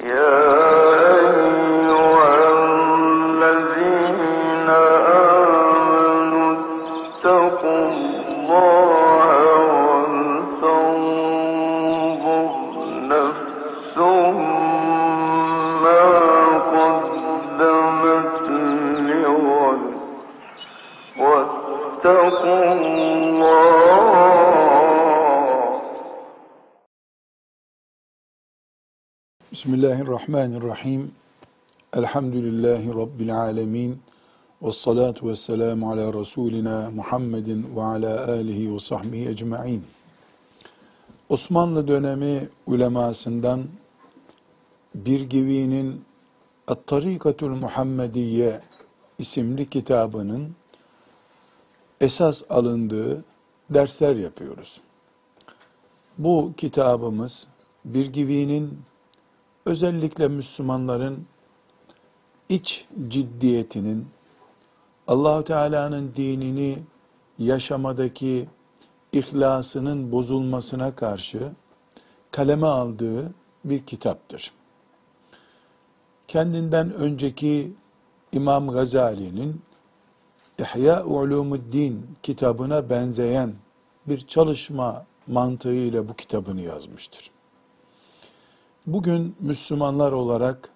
Yeah. Bismillahirrahmanirrahim. Elhamdülillahi Rabbil alemin. Ve salatu ve selamu ala Resulina Muhammedin ve ala alihi ve sahbihi ecma'in. Osmanlı dönemi ulemasından bir givinin At-Tarikatul Muhammediye isimli kitabının esas alındığı dersler yapıyoruz. Bu kitabımız bir givinin özellikle Müslümanların iç ciddiyetinin Allahu Teala'nın dinini yaşamadaki ihlasının bozulmasına karşı kaleme aldığı bir kitaptır. Kendinden önceki İmam Gazali'nin İhya Ulumuddin kitabına benzeyen bir çalışma mantığıyla bu kitabını yazmıştır. Bugün Müslümanlar olarak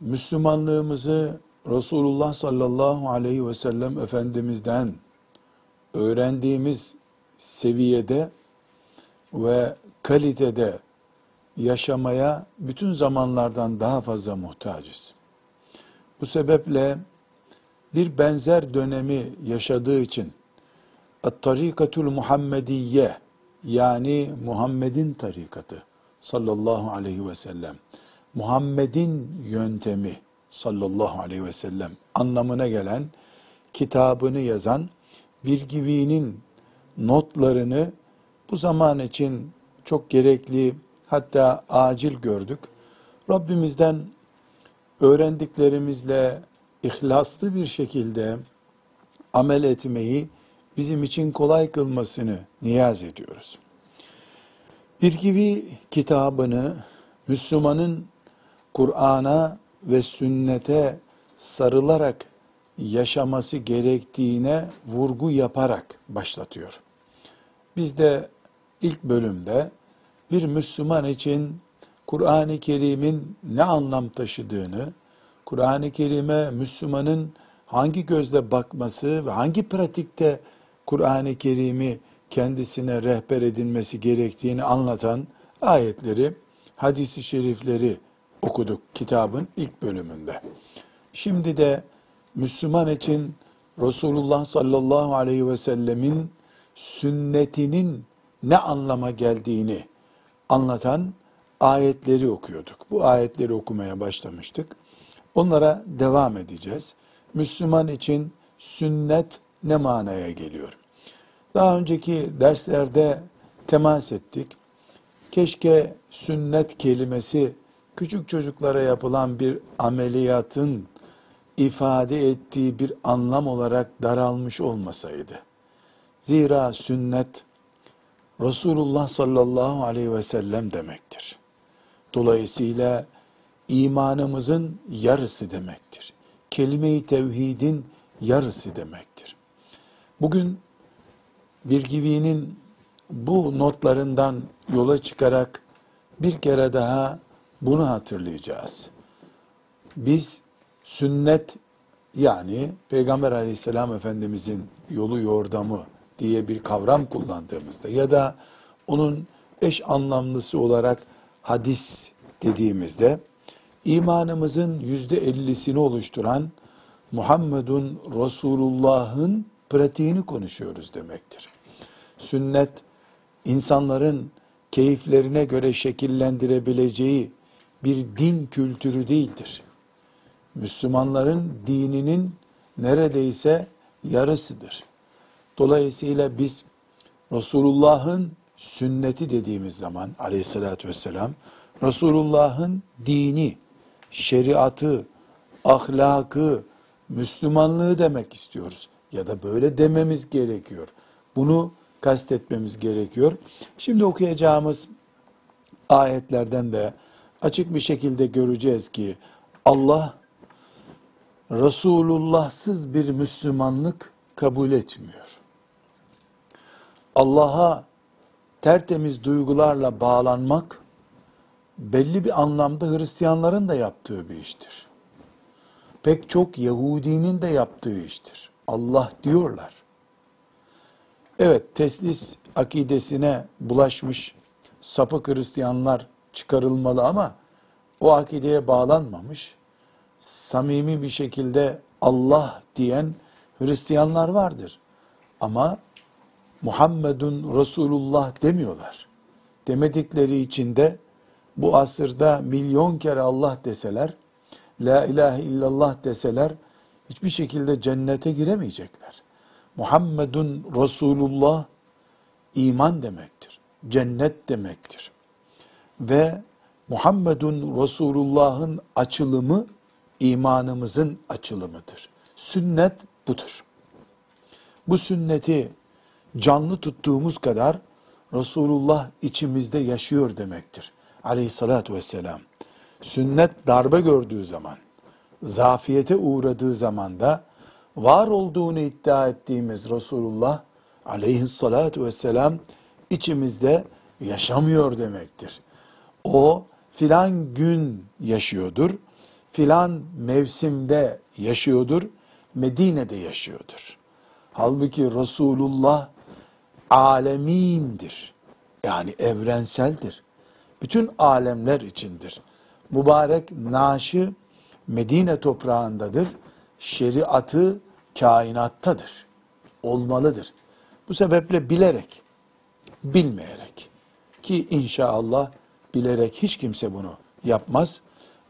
Müslümanlığımızı Resulullah sallallahu aleyhi ve sellem Efendimiz'den öğrendiğimiz seviyede ve kalitede yaşamaya bütün zamanlardan daha fazla muhtacız. Bu sebeple bir benzer dönemi yaşadığı için At-Tarikatul Muhammediye yani Muhammed'in tarikatı sallallahu aleyhi ve sellem Muhammed'in yöntemi sallallahu aleyhi ve sellem anlamına gelen kitabını yazan Bilgivi'nin notlarını bu zaman için çok gerekli hatta acil gördük. Rabbimizden öğrendiklerimizle ihlaslı bir şekilde amel etmeyi bizim için kolay kılmasını niyaz ediyoruz. Bir gibi kitabını Müslümanın Kur'an'a ve sünnete sarılarak yaşaması gerektiğine vurgu yaparak başlatıyor. Biz de ilk bölümde bir Müslüman için Kur'an-ı Kerim'in ne anlam taşıdığını, Kur'an-ı Kerim'e Müslümanın hangi gözle bakması ve hangi pratikte Kur'an-ı Kerim'i kendisine rehber edilmesi gerektiğini anlatan ayetleri, hadisi şerifleri okuduk kitabın ilk bölümünde. Şimdi de Müslüman için Resulullah sallallahu aleyhi ve sellemin sünnetinin ne anlama geldiğini anlatan ayetleri okuyorduk. Bu ayetleri okumaya başlamıştık. Onlara devam edeceğiz. Müslüman için sünnet ne manaya geliyor? Daha önceki derslerde temas ettik. Keşke sünnet kelimesi küçük çocuklara yapılan bir ameliyatın ifade ettiği bir anlam olarak daralmış olmasaydı. Zira sünnet Resulullah sallallahu aleyhi ve sellem demektir. Dolayısıyla imanımızın yarısı demektir. Kelime-i tevhidin yarısı demektir. Bugün Birgivi'nin bu notlarından yola çıkarak bir kere daha bunu hatırlayacağız. Biz sünnet yani Peygamber aleyhisselam efendimizin yolu yordamı diye bir kavram kullandığımızda ya da onun eş anlamlısı olarak hadis dediğimizde imanımızın yüzde ellisini oluşturan Muhammedun Resulullah'ın pratiğini konuşuyoruz demektir. Sünnet insanların keyiflerine göre şekillendirebileceği bir din kültürü değildir. Müslümanların dininin neredeyse yarısıdır. Dolayısıyla biz Resulullah'ın sünneti dediğimiz zaman aleyhissalatü vesselam Resulullah'ın dini, şeriatı, ahlakı, Müslümanlığı demek istiyoruz. Ya da böyle dememiz gerekiyor. Bunu kastetmemiz gerekiyor. Şimdi okuyacağımız ayetlerden de açık bir şekilde göreceğiz ki Allah Resulullahsız bir Müslümanlık kabul etmiyor. Allah'a tertemiz duygularla bağlanmak belli bir anlamda Hristiyanların da yaptığı bir iştir. Pek çok Yahudinin de yaptığı iştir. Allah diyorlar. Evet, teslis akidesine bulaşmış sapık Hristiyanlar çıkarılmalı ama o akideye bağlanmamış, samimi bir şekilde Allah diyen Hristiyanlar vardır. Ama Muhammedun Resulullah demiyorlar. Demedikleri için de bu asırda milyon kere Allah deseler, La ilahe illallah deseler, hiçbir şekilde cennete giremeyecekler. Muhammedun Resulullah iman demektir. Cennet demektir. Ve Muhammedun Resulullah'ın açılımı imanımızın açılımıdır. Sünnet budur. Bu sünneti canlı tuttuğumuz kadar Resulullah içimizde yaşıyor demektir. Aleyhissalatü vesselam. Sünnet darbe gördüğü zaman, zafiyete uğradığı zaman da var olduğunu iddia ettiğimiz Resulullah aleyhissalatü vesselam içimizde yaşamıyor demektir. O filan gün yaşıyordur, filan mevsimde yaşıyordur, Medine'de yaşıyordur. Halbuki Resulullah alemindir. Yani evrenseldir. Bütün alemler içindir. Mübarek naşı Medine toprağındadır. Şeriatı kainattadır. Olmalıdır. Bu sebeple bilerek, bilmeyerek ki inşallah bilerek hiç kimse bunu yapmaz.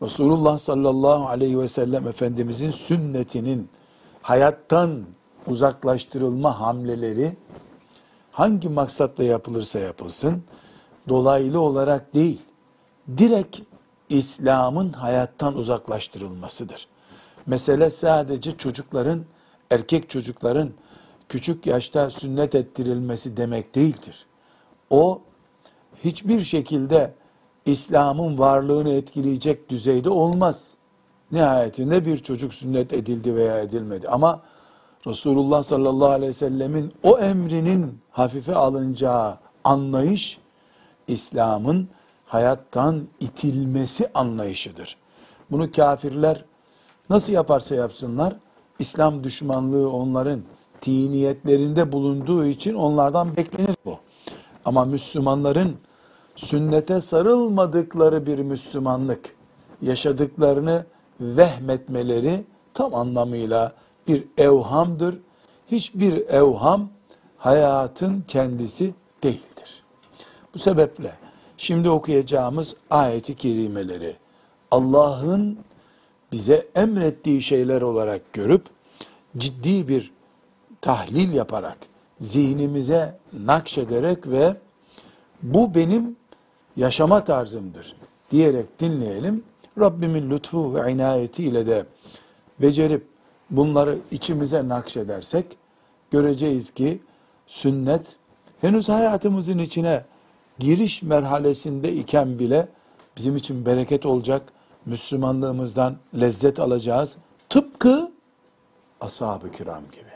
Resulullah sallallahu aleyhi ve sellem Efendimizin sünnetinin hayattan uzaklaştırılma hamleleri hangi maksatla yapılırsa yapılsın dolaylı olarak değil, direkt İslam'ın hayattan uzaklaştırılmasıdır. Mesele sadece çocukların, erkek çocukların küçük yaşta sünnet ettirilmesi demek değildir. O hiçbir şekilde İslam'ın varlığını etkileyecek düzeyde olmaz. Nihayetinde bir çocuk sünnet edildi veya edilmedi. Ama Resulullah sallallahu aleyhi ve sellemin o emrinin hafife alınacağı anlayış, İslam'ın hayattan itilmesi anlayışıdır. Bunu kafirler nasıl yaparsa yapsınlar, İslam düşmanlığı onların tiniyetlerinde bulunduğu için onlardan beklenir bu. Ama Müslümanların sünnete sarılmadıkları bir Müslümanlık yaşadıklarını vehmetmeleri tam anlamıyla bir evhamdır. Hiçbir evham hayatın kendisi değildir. Bu sebeple şimdi okuyacağımız ayeti kerimeleri Allah'ın bize emrettiği şeyler olarak görüp ciddi bir tahlil yaparak zihnimize nakşederek ve bu benim yaşama tarzımdır diyerek dinleyelim. Rabbimin lütfu ve inayetiyle de becerip bunları içimize nakşedersek göreceğiz ki sünnet henüz hayatımızın içine giriş merhalesinde iken bile bizim için bereket olacak. Müslümanlığımızdan lezzet alacağız. Tıpkı ashab-ı kiram gibi.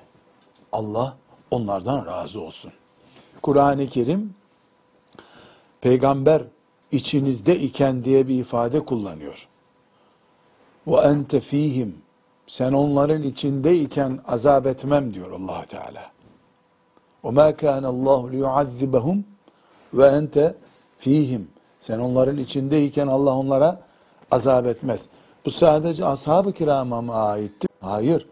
Allah onlardan razı olsun. Kur'an-ı Kerim peygamber içinizde iken diye bir ifade kullanıyor. Ve ente fihim sen onların içinde iken azap etmem diyor Allah Teala. O ma kana Allah liyuazibahum ve ente fihim. Sen onların içindeyken Allah onlara azap etmez. Bu sadece ashab-ı kirama mı aitti? Hayır.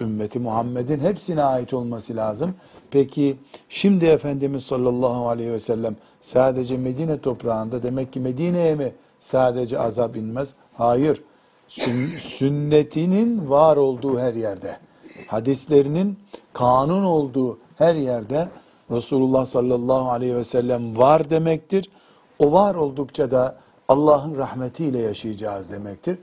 Ümmeti Muhammed'in hepsine ait olması lazım. Peki şimdi Efendimiz sallallahu aleyhi ve sellem sadece Medine toprağında demek ki Medine'ye mi sadece azap inmez? Hayır sünnetinin var olduğu her yerde, hadislerinin kanun olduğu her yerde Resulullah sallallahu aleyhi ve sellem var demektir. O var oldukça da Allah'ın rahmetiyle yaşayacağız demektir.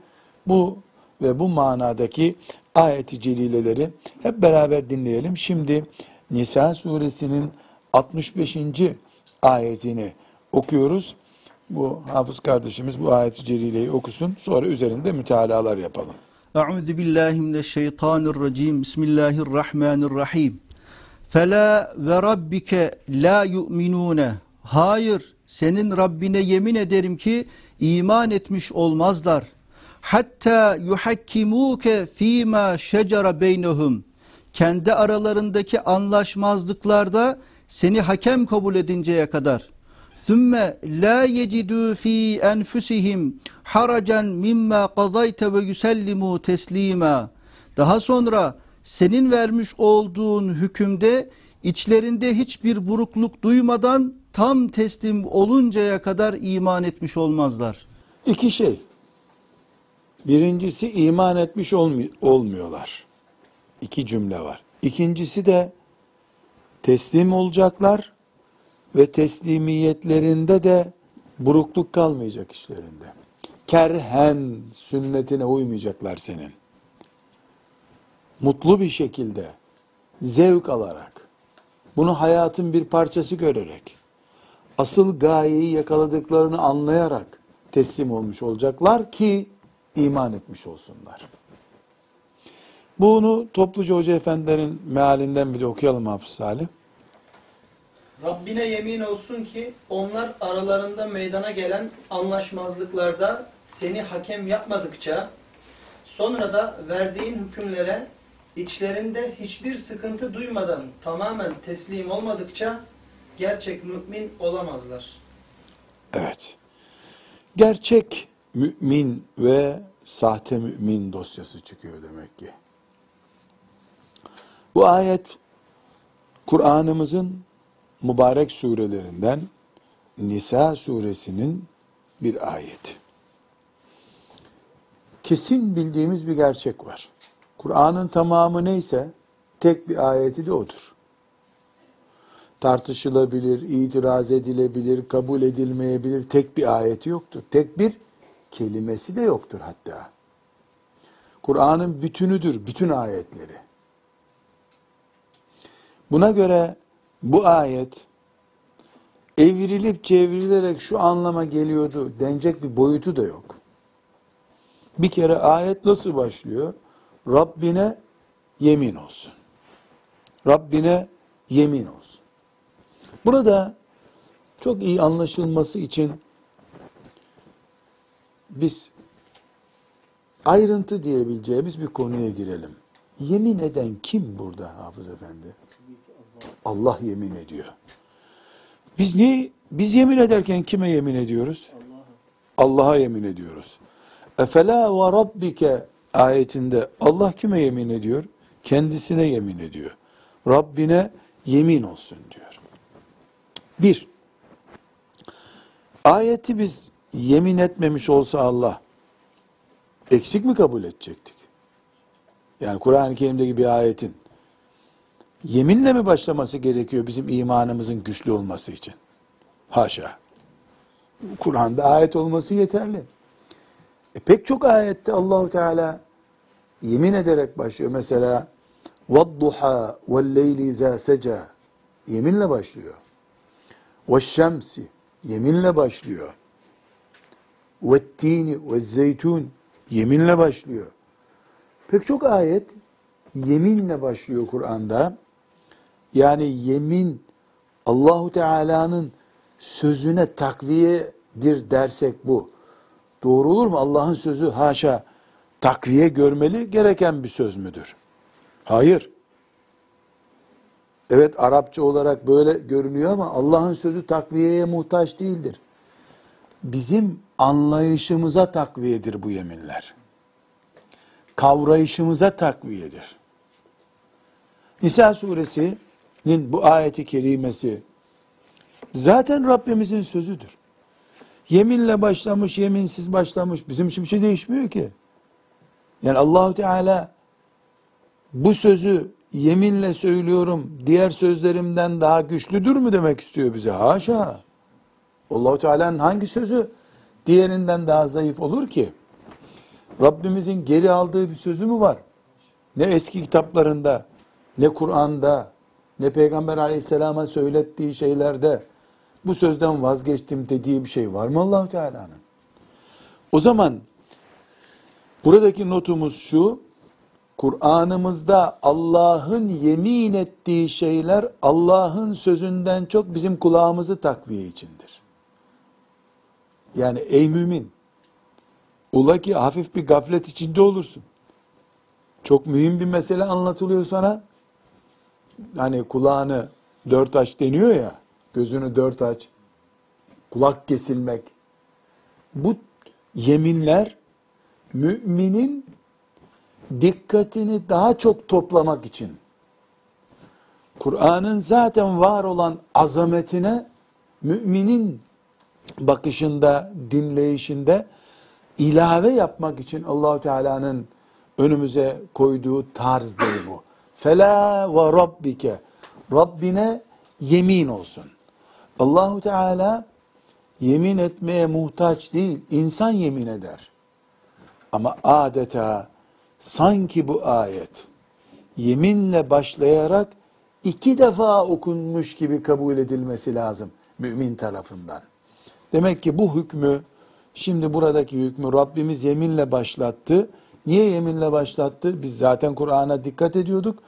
Bu ve bu manadaki ayeti celileleri hep beraber dinleyelim. Şimdi Nisa suresinin 65. ayetini okuyoruz. Bu hafız kardeşimiz bu ayet-i celileyi okusun. Sonra üzerinde mütalalar yapalım. Euzu billahi mineşşeytanirracim. Bismillahirrahmanirrahim. Fela ve rabbike la yu'minune. Hayır, senin Rabbine yemin ederim ki iman etmiş olmazlar. Hatta yuhakkimuke fîmâ şecere beynehum. Kendi aralarındaki anlaşmazlıklarda seni hakem kabul edinceye kadar. Sümme la yecidû fî enfusihim haracen mimma qadayte ve yusellimu teslima. Daha sonra senin vermiş olduğun hükümde içlerinde hiçbir burukluk duymadan tam teslim oluncaya kadar iman etmiş olmazlar. İki şey. Birincisi iman etmiş olmu- olmuyorlar. İki cümle var. İkincisi de teslim olacaklar ve teslimiyetlerinde de burukluk kalmayacak işlerinde. Kerhen sünnetine uymayacaklar senin. Mutlu bir şekilde, zevk alarak, bunu hayatın bir parçası görerek, asıl gayeyi yakaladıklarını anlayarak teslim olmuş olacaklar ki iman etmiş olsunlar. Bunu Topluca Hoca Efendilerin mealinden bir de okuyalım Hafız Salih. Rabbine yemin olsun ki onlar aralarında meydana gelen anlaşmazlıklarda seni hakem yapmadıkça sonra da verdiğin hükümlere içlerinde hiçbir sıkıntı duymadan tamamen teslim olmadıkça gerçek mümin olamazlar. Evet. Gerçek mümin ve sahte mümin dosyası çıkıyor demek ki. Bu ayet Kur'an'ımızın mübarek surelerinden Nisa suresinin bir ayeti. Kesin bildiğimiz bir gerçek var. Kur'an'ın tamamı neyse tek bir ayeti de odur. Tartışılabilir, itiraz edilebilir, kabul edilmeyebilir tek bir ayeti yoktur. Tek bir kelimesi de yoktur hatta. Kur'an'ın bütünüdür, bütün ayetleri. Buna göre bu ayet evrilip çevrilerek şu anlama geliyordu denecek bir boyutu da yok. Bir kere ayet nasıl başlıyor? Rabbine yemin olsun. Rabbine yemin olsun. Burada çok iyi anlaşılması için biz ayrıntı diyebileceğimiz bir konuya girelim. Yemin eden kim burada Hafız Efendi? Allah yemin ediyor. Biz niye biz yemin ederken kime yemin ediyoruz? Allah'a yemin ediyoruz. Efela ve rabbike ayetinde Allah kime yemin ediyor? Kendisine yemin ediyor. Rabbine yemin olsun diyor. Bir, ayeti biz yemin etmemiş olsa Allah eksik mi kabul edecektik? Yani Kur'an-ı Kerim'deki bir ayetin yeminle mi başlaması gerekiyor bizim imanımızın güçlü olması için? Haşa. Kur'an'da ayet olması yeterli. E pek çok ayette Allahu Teala yemin ederek başlıyor. Mesela وَالضُّحَا وَالْلَيْلِ اِذَا سَجَى Yeminle başlıyor. Ve şemsi yeminle başlıyor. Ve tini ve zeytun yeminle başlıyor. Pek çok ayet yeminle başlıyor Kur'an'da. Yani yemin Allahu Teala'nın sözüne takviyedir dersek bu. Doğru olur mu? Allah'ın sözü haşa takviye görmeli gereken bir söz müdür? Hayır. Evet Arapça olarak böyle görünüyor ama Allah'ın sözü takviyeye muhtaç değildir. Bizim anlayışımıza takviyedir bu yeminler. Kavrayışımıza takviyedir. Nisa suresinin bu ayeti kerimesi zaten Rabbimizin sözüdür. Yeminle başlamış, yeminsiz başlamış. Bizim için bir şey değişmiyor ki. Yani Allahu Teala bu sözü yeminle söylüyorum, diğer sözlerimden daha güçlüdür mü demek istiyor bize? Haşa. Allahu Teala'nın hangi sözü diğerinden daha zayıf olur ki? Rabbimizin geri aldığı bir sözü mü var? Ne eski kitaplarında, ne Kur'an'da, ne Peygamber aleyhisselama söylettiği şeylerde bu sözden vazgeçtim dediği bir şey var mı Allahu Teala'nın? O zaman buradaki notumuz şu. Kur'an'ımızda Allah'ın yemin ettiği şeyler Allah'ın sözünden çok bizim kulağımızı takviye içindir. Yani ey mümin, ula ki hafif bir gaflet içinde olursun. Çok mühim bir mesele anlatılıyor sana. Hani kulağını dört aç deniyor ya, gözünü dört aç, kulak kesilmek. Bu yeminler müminin dikkatini daha çok toplamak için Kur'an'ın zaten var olan azametine müminin bakışında, dinleyişinde ilave yapmak için Allahu Teala'nın önümüze koyduğu tarzdır bu. Fela ve rabbike Rabbine yemin olsun. Allahu Teala yemin etmeye muhtaç değil, insan yemin eder. Ama adeta sanki bu ayet yeminle başlayarak iki defa okunmuş gibi kabul edilmesi lazım mümin tarafından. Demek ki bu hükmü, şimdi buradaki hükmü Rabbimiz yeminle başlattı. Niye yeminle başlattı? Biz zaten Kur'an'a dikkat ediyorduk.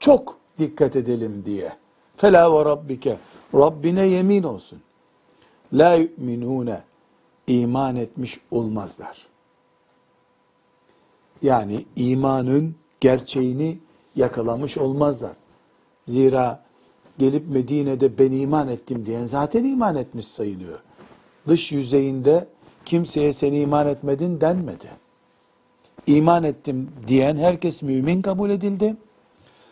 Çok dikkat edelim diye. Fela ve rabbike. Rabbine yemin olsun. La yu'minune. iman etmiş olmazlar. Yani imanın gerçeğini yakalamış olmazlar. Zira gelip Medine'de ben iman ettim diyen zaten iman etmiş sayılıyor. Dış yüzeyinde kimseye sen iman etmedin denmedi. İman ettim diyen herkes mümin kabul edildi.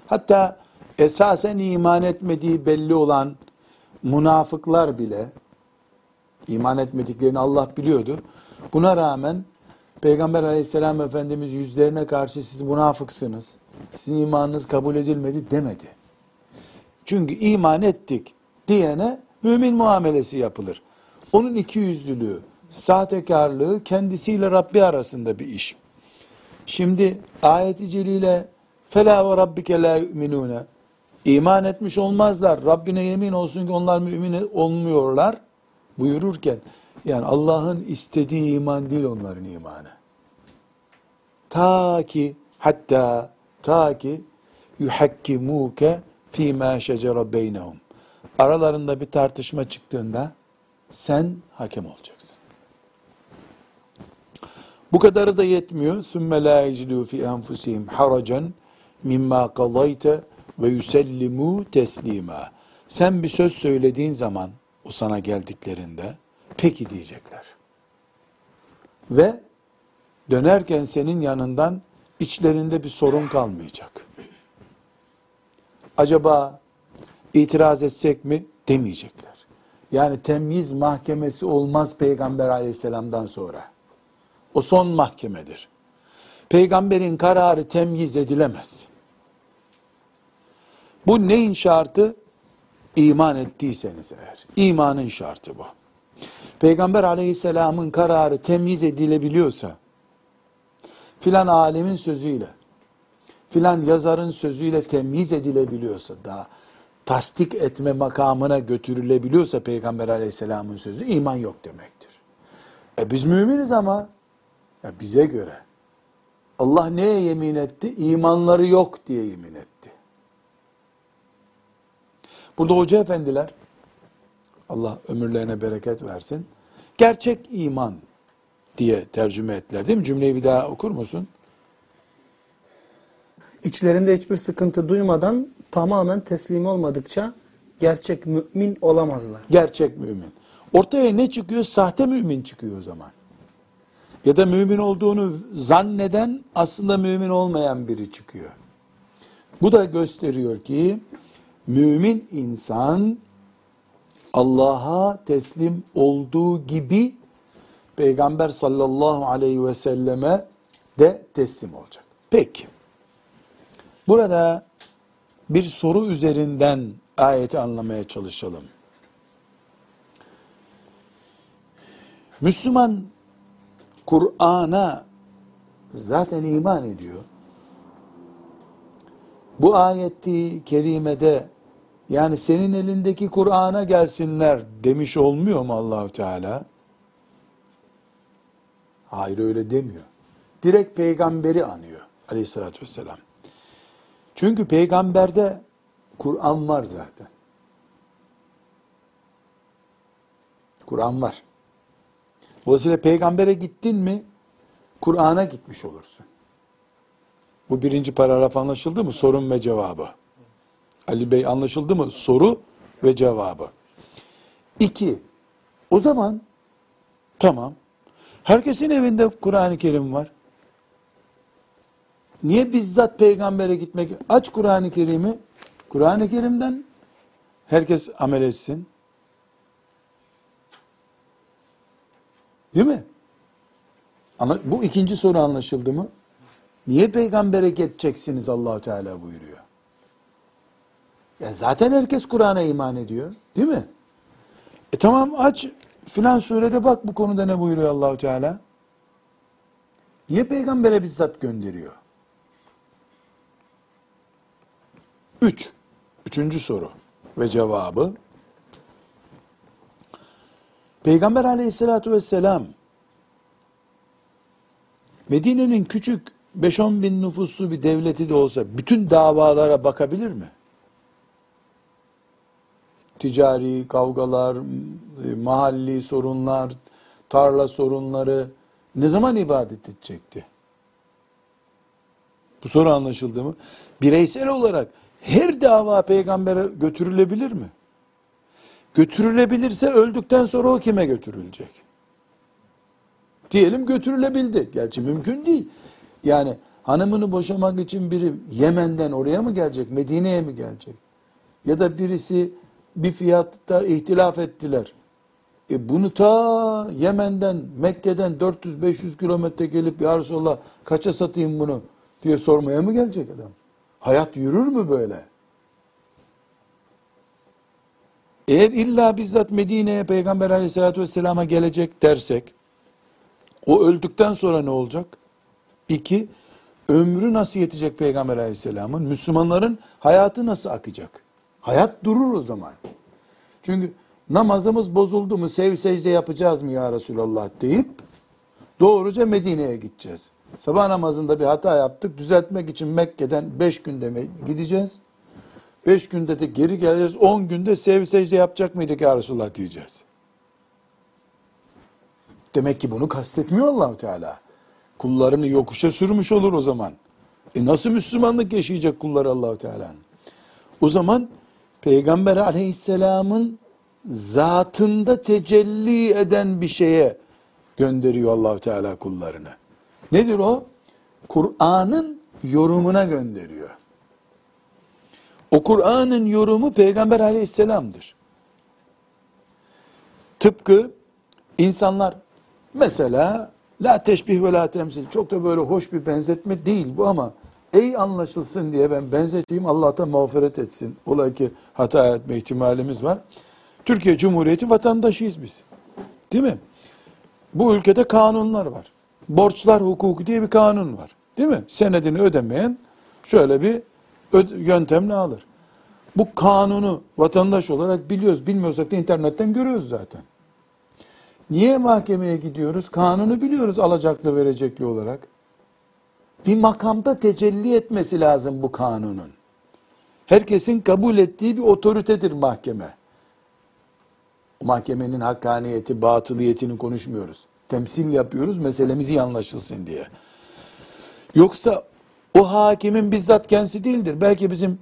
Hatta esasen iman etmediği belli olan münafıklar bile iman etmediklerini Allah biliyordu. Buna rağmen Peygamber aleyhisselam Efendimiz yüzlerine karşı siz münafıksınız. Sizin imanınız kabul edilmedi demedi. Çünkü iman ettik diyene mümin muamelesi yapılır. Onun iki yüzlülüğü, sahtekarlığı kendisiyle Rabbi arasında bir iş. Şimdi ayeti celile fela ve rabbike la yu'minune iman etmiş olmazlar. Rabbine yemin olsun ki onlar mümin olmuyorlar buyururken yani Allah'ın istediği iman değil onların imanı. Ta ki hatta ta ki yuhakkimuke fîmâ şecere beynehum. Aralarında bir tartışma çıktığında sen hakem olacaksın. Bu kadarı da yetmiyor. Sümme lâ yecidû fî enfusihim haracan mimma kadayte ve yüsellimû teslîmâ. Sen bir söz söylediğin zaman o sana geldiklerinde peki diyecekler. Ve dönerken senin yanından içlerinde bir sorun kalmayacak. Acaba itiraz etsek mi demeyecekler. Yani temyiz mahkemesi olmaz Peygamber aleyhisselamdan sonra. O son mahkemedir. Peygamberin kararı temyiz edilemez. Bu neyin şartı? İman ettiyseniz eğer. İmanın şartı bu. Peygamber aleyhisselamın kararı temyiz edilebiliyorsa, filan alemin sözüyle, filan yazarın sözüyle temyiz edilebiliyorsa, daha tasdik etme makamına götürülebiliyorsa Peygamber aleyhisselamın sözü, iman yok demektir. E biz müminiz ama, ya bize göre, Allah neye yemin etti? İmanları yok diye yemin etti. Burada hoca efendiler, Allah ömürlerine bereket versin, gerçek iman diye tercüme ettiler değil mi? Cümleyi bir daha okur musun? İçlerinde hiçbir sıkıntı duymadan tamamen teslim olmadıkça gerçek mümin olamazlar. Gerçek mümin. Ortaya ne çıkıyor? Sahte mümin çıkıyor o zaman. Ya da mümin olduğunu zanneden aslında mümin olmayan biri çıkıyor. Bu da gösteriyor ki mümin insan Allah'a teslim olduğu gibi Peygamber sallallahu aleyhi ve selleme de teslim olacak. Peki. Burada bir soru üzerinden ayeti anlamaya çalışalım. Müslüman Kur'an'a zaten iman ediyor. Bu ayeti kerimede Yani senin elindeki Kur'an'a gelsinler demiş olmuyor mu Allahu Teala? Hayır öyle demiyor. Direkt peygamberi anıyor aleyhissalatü vesselam. Çünkü peygamberde Kur'an var zaten. Kur'an var. Dolayısıyla peygambere gittin mi Kur'an'a gitmiş olursun. Bu birinci paragraf anlaşıldı mı? Sorun ve cevabı. Ali Bey anlaşıldı mı? Soru ve cevabı. İki, o zaman tamam. Herkesin evinde Kur'an-ı Kerim var. Niye bizzat peygambere gitmek? Aç Kur'an-ı Kerim'i. Kur'an-ı Kerim'den herkes amel etsin. Değil mi? Ama bu ikinci soru anlaşıldı mı? Niye peygambere geçeceksiniz allah Teala buyuruyor. Ya zaten herkes Kur'an'a iman ediyor. Değil mi? E tamam aç filan surede bak bu konuda ne buyuruyor Allahu Teala. Niye peygambere bizzat gönderiyor? Üç. Üçüncü soru ve cevabı. Peygamber aleyhissalatü vesselam Medine'nin küçük 5-10 bin nüfuslu bir devleti de olsa bütün davalara bakabilir mi? Ticari kavgalar, mahalli sorunlar, tarla sorunları ne zaman ibadet edecekti? Bu soru anlaşıldı mı? Bireysel olarak her dava peygambere götürülebilir mi? Götürülebilirse öldükten sonra o kime götürülecek? Diyelim götürülebildi. Gerçi mümkün değil. Yani hanımını boşamak için biri Yemen'den oraya mı gelecek? Medine'ye mi gelecek? Ya da birisi bir fiyatta ihtilaf ettiler. E bunu ta Yemen'den, Mekke'den 400-500 kilometre gelip ya Resulallah kaça satayım bunu diye sormaya mı gelecek adam? Hayat yürür mü böyle? Eğer illa bizzat Medine'ye Peygamber aleyhissalatü vesselama gelecek dersek, o öldükten sonra ne olacak? İki, ömrü nasıl yetecek Peygamber aleyhisselamın? Müslümanların hayatı nasıl akacak? Hayat durur o zaman. Çünkü namazımız bozuldu mu sev secde yapacağız mı ya Resulallah deyip doğruca Medine'ye gideceğiz. Sabah namazında bir hata yaptık. Düzeltmek için Mekke'den beş günde gideceğiz. Beş günde de geri geleceğiz. On günde sev secde yapacak mıydık ya Resulallah diyeceğiz. Demek ki bunu kastetmiyor Allahu Teala. Kullarını yokuşa sürmüş olur o zaman. E nasıl Müslümanlık yaşayacak kullar Allahu Teala'nın? O zaman Peygamber Aleyhisselam'ın zatında tecelli eden bir şeye gönderiyor Allahu Teala kullarını. Nedir o? Kur'an'ın yorumuna gönderiyor. O Kur'an'ın yorumu Peygamber Aleyhisselam'dır. Tıpkı insanlar mesela la teşbih ve la temsil çok da böyle hoş bir benzetme değil bu ama ey anlaşılsın diye ben benzeteyim Allah'tan mağfiret etsin. Olay ki hata etme ihtimalimiz var. Türkiye Cumhuriyeti vatandaşıyız biz. Değil mi? Bu ülkede kanunlar var. Borçlar hukuku diye bir kanun var. Değil mi? Senedini ödemeyen şöyle bir yöntemle alır. Bu kanunu vatandaş olarak biliyoruz. Bilmiyorsak da internetten görüyoruz zaten. Niye mahkemeye gidiyoruz? Kanunu biliyoruz alacaklı verecekli olarak. Bir makamda tecelli etmesi lazım bu kanunun. Herkesin kabul ettiği bir otoritedir mahkeme. Mahkemenin hakkaniyeti, batıliyetini konuşmuyoruz. Temsil yapıyoruz meselemiz iyi anlaşılsın diye. Yoksa o hakimin bizzat kendisi değildir. Belki bizim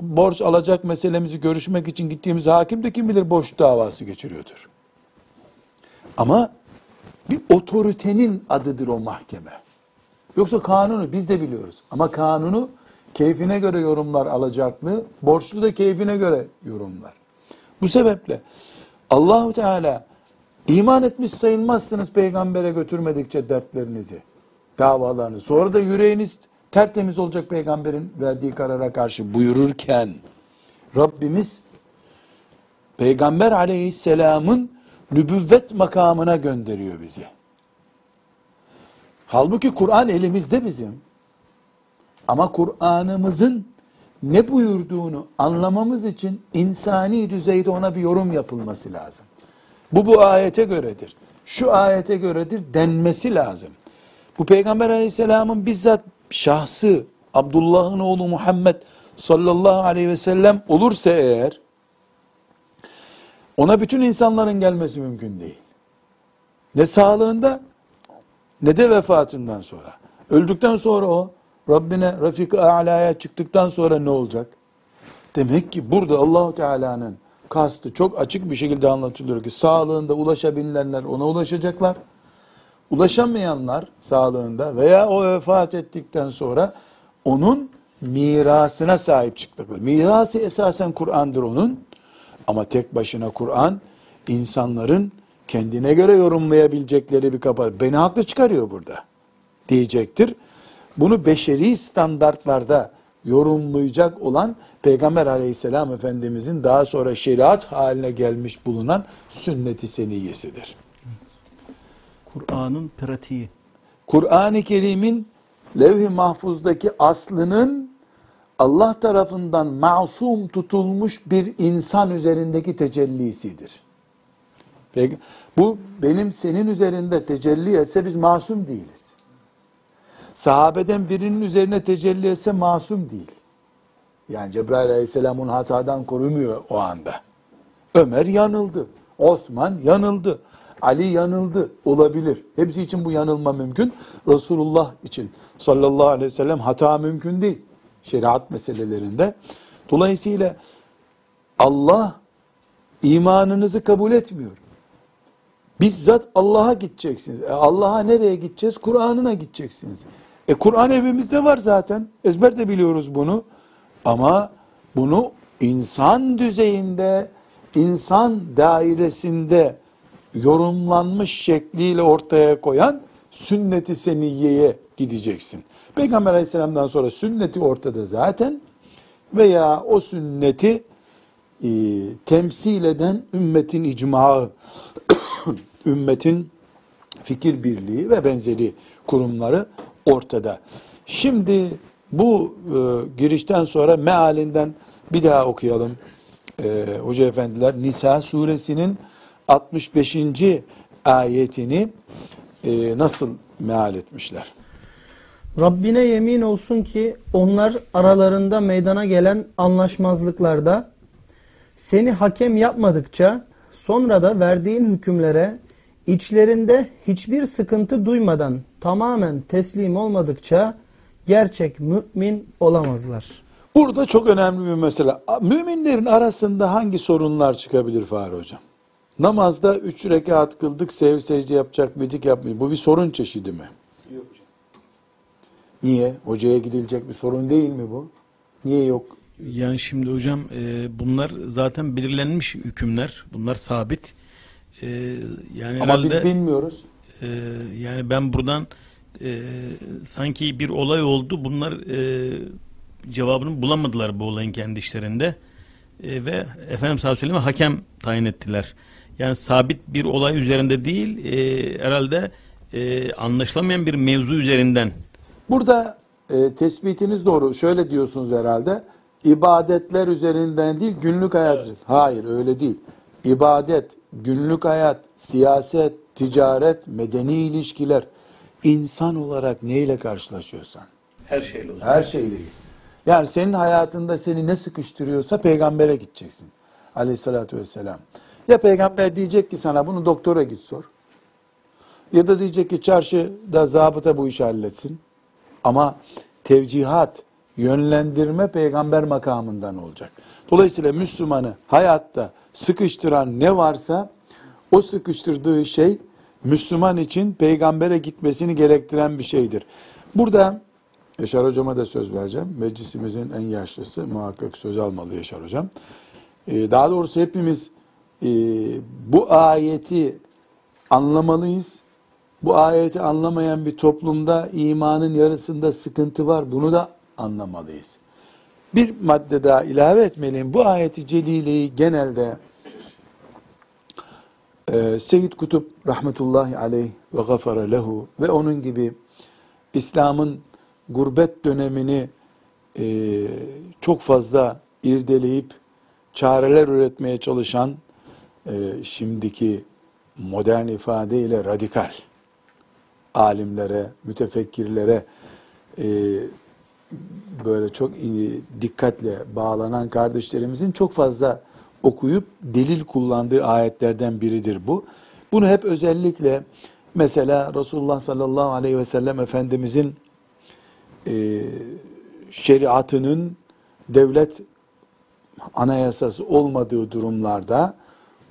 borç alacak meselemizi görüşmek için gittiğimiz hakim de kim bilir borç davası geçiriyordur. Ama bir otoritenin adıdır o mahkeme. Yoksa kanunu biz de biliyoruz. Ama kanunu keyfine göre yorumlar alacaklı, borçlu da keyfine göre yorumlar. Bu sebeple Allahu Teala iman etmiş sayılmazsınız peygambere götürmedikçe dertlerinizi, davalarını. Sonra da yüreğiniz tertemiz olacak peygamberin verdiği karara karşı buyururken Rabbimiz peygamber aleyhisselamın nübüvvet makamına gönderiyor bizi. Halbuki Kur'an elimizde bizim. Ama Kur'an'ımızın ne buyurduğunu anlamamız için insani düzeyde ona bir yorum yapılması lazım. Bu bu ayete göredir. Şu ayete göredir denmesi lazım. Bu Peygamber aleyhisselamın bizzat şahsı Abdullah'ın oğlu Muhammed sallallahu aleyhi ve sellem olursa eğer ona bütün insanların gelmesi mümkün değil. Ne sağlığında ne de vefatından sonra. Öldükten sonra o Rabbine Rafik-i A'la'ya çıktıktan sonra ne olacak? Demek ki burada Allahu Teala'nın kastı çok açık bir şekilde anlatılıyor ki sağlığında ulaşabilenler ona ulaşacaklar. Ulaşamayanlar sağlığında veya o vefat ettikten sonra onun mirasına sahip çıkacaklar. Mirası esasen Kur'an'dır onun. Ama tek başına Kur'an insanların kendine göre yorumlayabilecekleri bir kapı. Beni haklı çıkarıyor burada diyecektir. Bunu beşeri standartlarda yorumlayacak olan Peygamber aleyhisselam efendimizin daha sonra şeriat haline gelmiş bulunan sünnet-i seniyyesidir. Kur'an'ın pratiği. Kur'an-ı Kerim'in levh-i mahfuzdaki aslının Allah tarafından masum tutulmuş bir insan üzerindeki tecellisidir. Bu benim senin üzerinde tecelli etse biz masum değiliz. Sahabeden birinin üzerine tecelli etse masum değil. Yani Cebrail aleyhisselam hatadan korumuyor o anda. Ömer yanıldı. Osman yanıldı. Ali yanıldı. Olabilir. Hepsi için bu yanılma mümkün. Resulullah için sallallahu aleyhi ve sellem hata mümkün değil. Şeriat meselelerinde. Dolayısıyla Allah imanınızı kabul etmiyor. Bizzat Allah'a gideceksiniz. E Allah'a nereye gideceğiz? Kur'an'ına gideceksiniz. E Kur'an evimizde var zaten. Ezber de biliyoruz bunu. Ama bunu insan düzeyinde, insan dairesinde yorumlanmış şekliyle ortaya koyan sünnet-i seniyyeye gideceksin. Peygamber aleyhisselamdan sonra sünneti ortada zaten veya o sünneti e, temsil eden ümmetin icmağı, ümmetin fikir birliği ve benzeri kurumları ortada. Şimdi bu e, girişten sonra mealinden bir daha okuyalım. E, Hoca efendiler Nisa suresinin 65. ayetini e, nasıl meal etmişler? Rabbine yemin olsun ki onlar aralarında meydana gelen anlaşmazlıklarda seni hakem yapmadıkça sonra da verdiğin hükümlere içlerinde hiçbir sıkıntı duymadan tamamen teslim olmadıkça gerçek mümin olamazlar. Burada çok önemli bir mesele. Müminlerin arasında hangi sorunlar çıkabilir Fahri Hocam? Namazda üç rekat kıldık, sev secde yapacak mıydık yapmayı. Bu bir sorun çeşidi mi? Yok hocam. Niye? Hocaya gidilecek bir sorun değil mi bu? Niye yok? Yani şimdi hocam e, bunlar zaten belirlenmiş hükümler. Bunlar sabit. E, yani Ama herhalde biz bilmiyoruz. e, yani ben buradan e, sanki bir olay oldu. Bunlar e, cevabını bulamadılar bu olayın kendi işlerinde. E, ve aleyhi ve selleme hakem tayin ettiler. Yani sabit bir olay üzerinde değil, e, herhalde e, anlaşılamayan bir mevzu üzerinden Burada e, tespitiniz doğru. Şöyle diyorsunuz herhalde. İbadetler üzerinden değil, günlük hayat. üzerinden. Hayır, öyle değil. İbadet, günlük hayat, siyaset, ticaret, medeni ilişkiler, insan olarak neyle karşılaşıyorsan. her şeyle o zaman. Her şeyle. Yani senin hayatında seni ne sıkıştırıyorsa peygambere gideceksin. Aleyhissalatü vesselam. Ya peygamber diyecek ki sana bunu doktora git sor. Ya da diyecek ki çarşıda zabıta bu işi halletsin. Ama tevcihat, yönlendirme peygamber makamından olacak. Dolayısıyla Müslümanı hayatta sıkıştıran ne varsa o sıkıştırdığı şey Müslüman için peygambere gitmesini gerektiren bir şeydir. Burada Yaşar hocama da söz vereceğim. Meclisimizin en yaşlısı muhakkak söz almalı Yaşar hocam. Ee, daha doğrusu hepimiz e, bu ayeti anlamalıyız. Bu ayeti anlamayan bir toplumda imanın yarısında sıkıntı var. Bunu da anlamalıyız. Bir madde daha ilave etmeliyim. Bu ayeti celileyi genelde e, Seyyid Kutup rahmetullahi aleyh ve gafara lehu ve onun gibi İslam'ın gurbet dönemini e, çok fazla irdeleyip çareler üretmeye çalışan e, şimdiki modern ifadeyle radikal alimlere, mütefekkirlere e, böyle çok iyi dikkatle bağlanan kardeşlerimizin çok fazla okuyup delil kullandığı ayetlerden biridir bu. Bunu hep özellikle mesela Resulullah sallallahu aleyhi ve sellem Efendimizin e, şeriatının devlet anayasası olmadığı durumlarda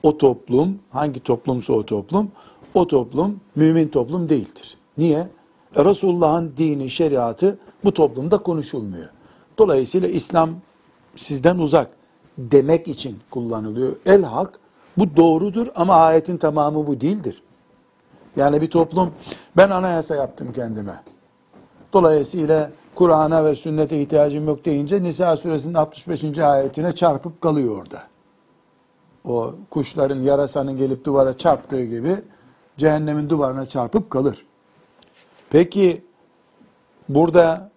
o toplum, hangi toplumsa o toplum, o toplum mümin toplum değildir. Niye? E, Resulullah'ın dini, şeriatı bu toplumda konuşulmuyor. Dolayısıyla İslam sizden uzak demek için kullanılıyor. El hak bu doğrudur ama ayetin tamamı bu değildir. Yani bir toplum ben anayasa yaptım kendime. Dolayısıyla Kur'an'a ve sünnete ihtiyacım yok deyince Nisa suresinin 65. ayetine çarpıp kalıyor orada. O kuşların yarasanın gelip duvara çarptığı gibi cehennemin duvarına çarpıp kalır. Peki burada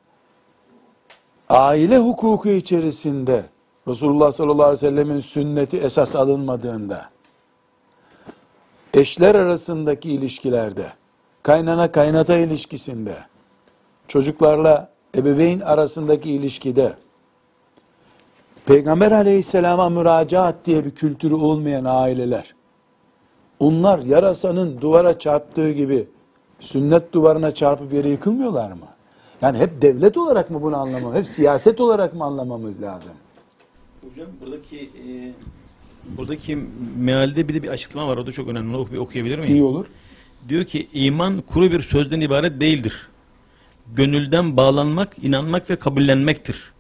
aile hukuku içerisinde Resulullah sallallahu aleyhi ve sellemin sünneti esas alınmadığında eşler arasındaki ilişkilerde kaynana kaynata ilişkisinde çocuklarla ebeveyn arasındaki ilişkide Peygamber aleyhisselama müracaat diye bir kültürü olmayan aileler onlar yarasanın duvara çarptığı gibi sünnet duvarına çarpıp yere yıkılmıyorlar mı? Yani hep devlet olarak mı bunu anlamamız, hep siyaset olarak mı anlamamız lazım? Hocam buradaki e, buradaki mealde bir de bir açıklama var. O da çok önemli. Onu oku- okuyabilir miyim? İyi olur. Diyor ki iman kuru bir sözden ibaret değildir. Gönülden bağlanmak, inanmak ve kabullenmektir.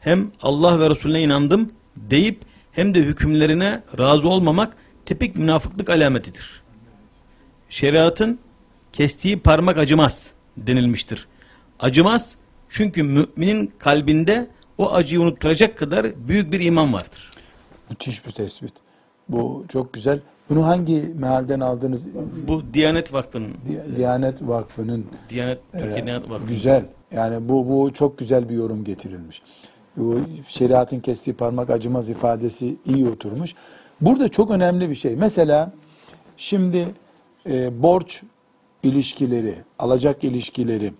Hem Allah ve Resulüne inandım deyip hem de hükümlerine razı olmamak tipik münafıklık alametidir. Şeriatın kestiği parmak acımaz denilmiştir. Acımaz çünkü müminin kalbinde o acıyı unutturacak kadar büyük bir iman vardır. Müthiş bir tespit. Bu çok güzel. Bunu hangi mealden aldınız? Bu Diyanet Vakfı'nın, Di- Diyanet Vakfı'nın Diyanet, Türkiye Ee, Diyanet Vakfı'nın Güzel. Yani bu bu çok güzel bir yorum getirilmiş. Bu şeriatın kestiği parmak acımaz ifadesi iyi oturmuş. Burada çok önemli bir şey. Mesela şimdi e, borç ilişkileri, alacak ilişkileri,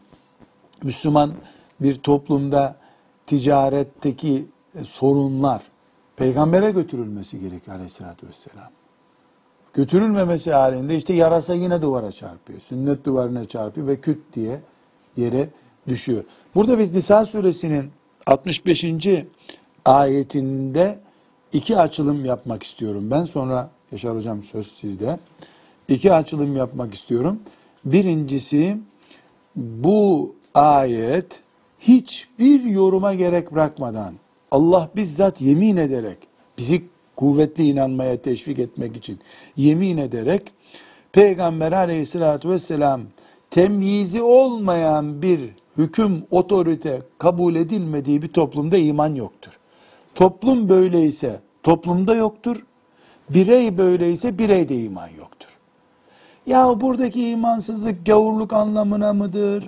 Müslüman bir toplumda ticaretteki e, sorunlar peygambere götürülmesi gerekiyor aleyhissalatü vesselam. Götürülmemesi halinde işte yarasa yine duvara çarpıyor. Sünnet duvarına çarpıyor ve küt diye yere düşüyor. Burada biz Nisa suresinin 65. ayetinde iki açılım yapmak istiyorum. Ben sonra Yaşar hocam söz sizde. İki açılım yapmak istiyorum. Birincisi bu ayet hiçbir yoruma gerek bırakmadan Allah bizzat yemin ederek bizi kuvvetli inanmaya teşvik etmek için yemin ederek Peygamber aleyhissalatü vesselam temyizi olmayan bir hüküm, otorite kabul edilmediği bir toplumda iman yoktur. Toplum böyleyse toplumda yoktur. Birey böyleyse bireyde iman yoktur. Ya buradaki imansızlık gavurluk anlamına mıdır?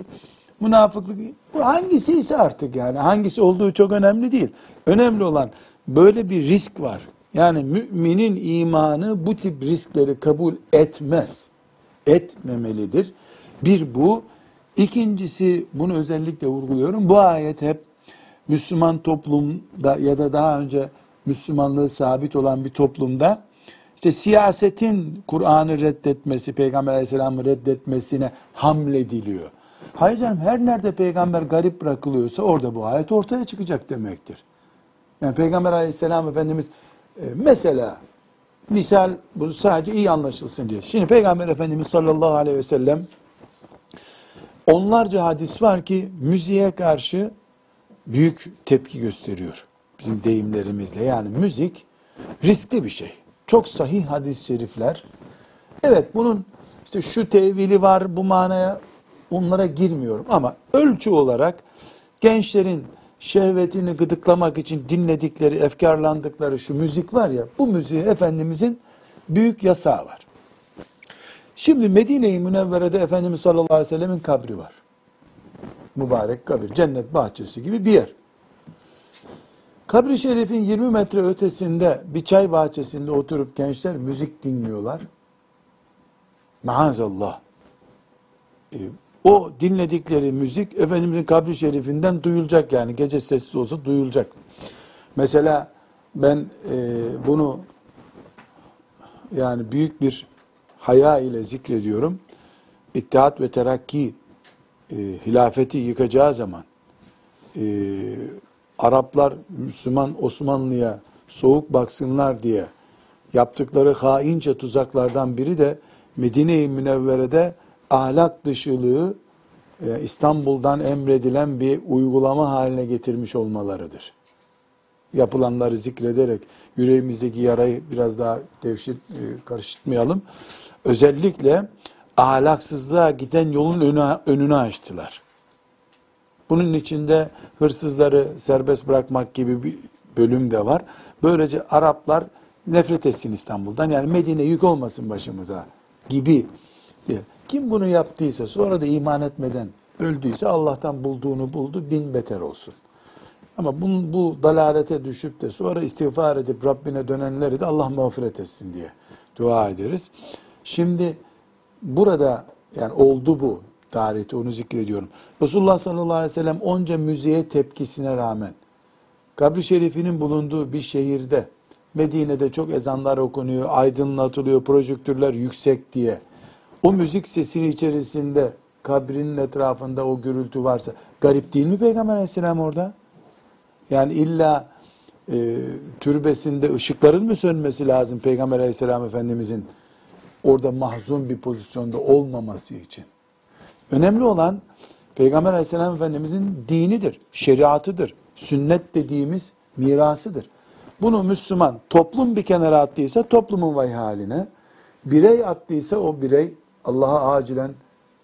Münafıklık bu hangisi ise artık yani hangisi olduğu çok önemli değil. Önemli olan böyle bir risk var. Yani müminin imanı bu tip riskleri kabul etmez. Etmemelidir. Bir bu. İkincisi bunu özellikle vurguluyorum. Bu ayet hep Müslüman toplumda ya da daha önce Müslümanlığı sabit olan bir toplumda işte siyasetin Kur'an'ı reddetmesi, Peygamber Aleyhisselam'ı reddetmesine hamlediliyor. Hayır canım her nerede peygamber garip bırakılıyorsa orada bu ayet ortaya çıkacak demektir. Yani Peygamber Aleyhisselam Efendimiz e, mesela misal bu sadece iyi anlaşılsın diye. Şimdi Peygamber Efendimiz sallallahu aleyhi ve sellem onlarca hadis var ki müziğe karşı büyük tepki gösteriyor. Bizim deyimlerimizle yani müzik riskli bir şey. Çok sahih hadis-i şerifler. Evet bunun işte şu tevili var bu manaya onlara girmiyorum ama ölçü olarak gençlerin şehvetini gıdıklamak için dinledikleri, efkarlandıkları şu müzik var ya, bu müziğe Efendimizin büyük yasağı var. Şimdi Medine-i Münevvere'de Efendimiz sallallahu aleyhi ve sellemin kabri var. Mübarek kabir, cennet bahçesi gibi bir yer. Kabri Şerif'in 20 metre ötesinde bir çay bahçesinde oturup gençler müzik dinliyorlar. Maazallah. E, o dinledikleri müzik Efendimizin kabri şerifinden duyulacak yani gece sessiz olsa duyulacak. Mesela ben e, bunu yani büyük bir haya ile zikrediyorum. İttihat ve Terakki e, hilafeti yıkacağı zaman e, Araplar Müslüman Osmanlı'ya soğuk baksınlar diye yaptıkları haince tuzaklardan biri de Medine-i Münevvere'de ahlak dışılığı e, İstanbul'dan emredilen bir uygulama haline getirmiş olmalarıdır. Yapılanları zikrederek yüreğimizdeki yarayı biraz daha devşir, e, karıştırmayalım. Özellikle ahlaksızlığa giden yolun önü, önünü açtılar. Bunun içinde hırsızları serbest bırakmak gibi bir bölüm de var. Böylece Araplar nefret etsin İstanbul'dan. Yani Medine yük olmasın başımıza gibi. diye. Kim bunu yaptıysa sonra da iman etmeden öldüyse Allah'tan bulduğunu buldu bin beter olsun. Ama bu, bu dalalete düşüp de sonra istiğfar edip Rabbine dönenleri de Allah mağfiret etsin diye dua ederiz. Şimdi burada yani oldu bu tarihte onu zikrediyorum. Resulullah sallallahu aleyhi ve sellem onca müziğe tepkisine rağmen kabri şerifinin bulunduğu bir şehirde Medine'de çok ezanlar okunuyor, aydınlatılıyor, projektörler yüksek diye. O müzik sesinin içerisinde kabrinin etrafında o gürültü varsa garip değil mi Peygamber aleyhisselam orada? Yani illa e, türbesinde ışıkların mı sönmesi lazım Peygamber aleyhisselam efendimizin orada mahzun bir pozisyonda olmaması için? Önemli olan Peygamber aleyhisselam efendimizin dinidir, şeriatıdır, sünnet dediğimiz mirasıdır. Bunu Müslüman toplum bir kenara attıysa toplumun vay haline, birey attıysa o birey Allah'a acilen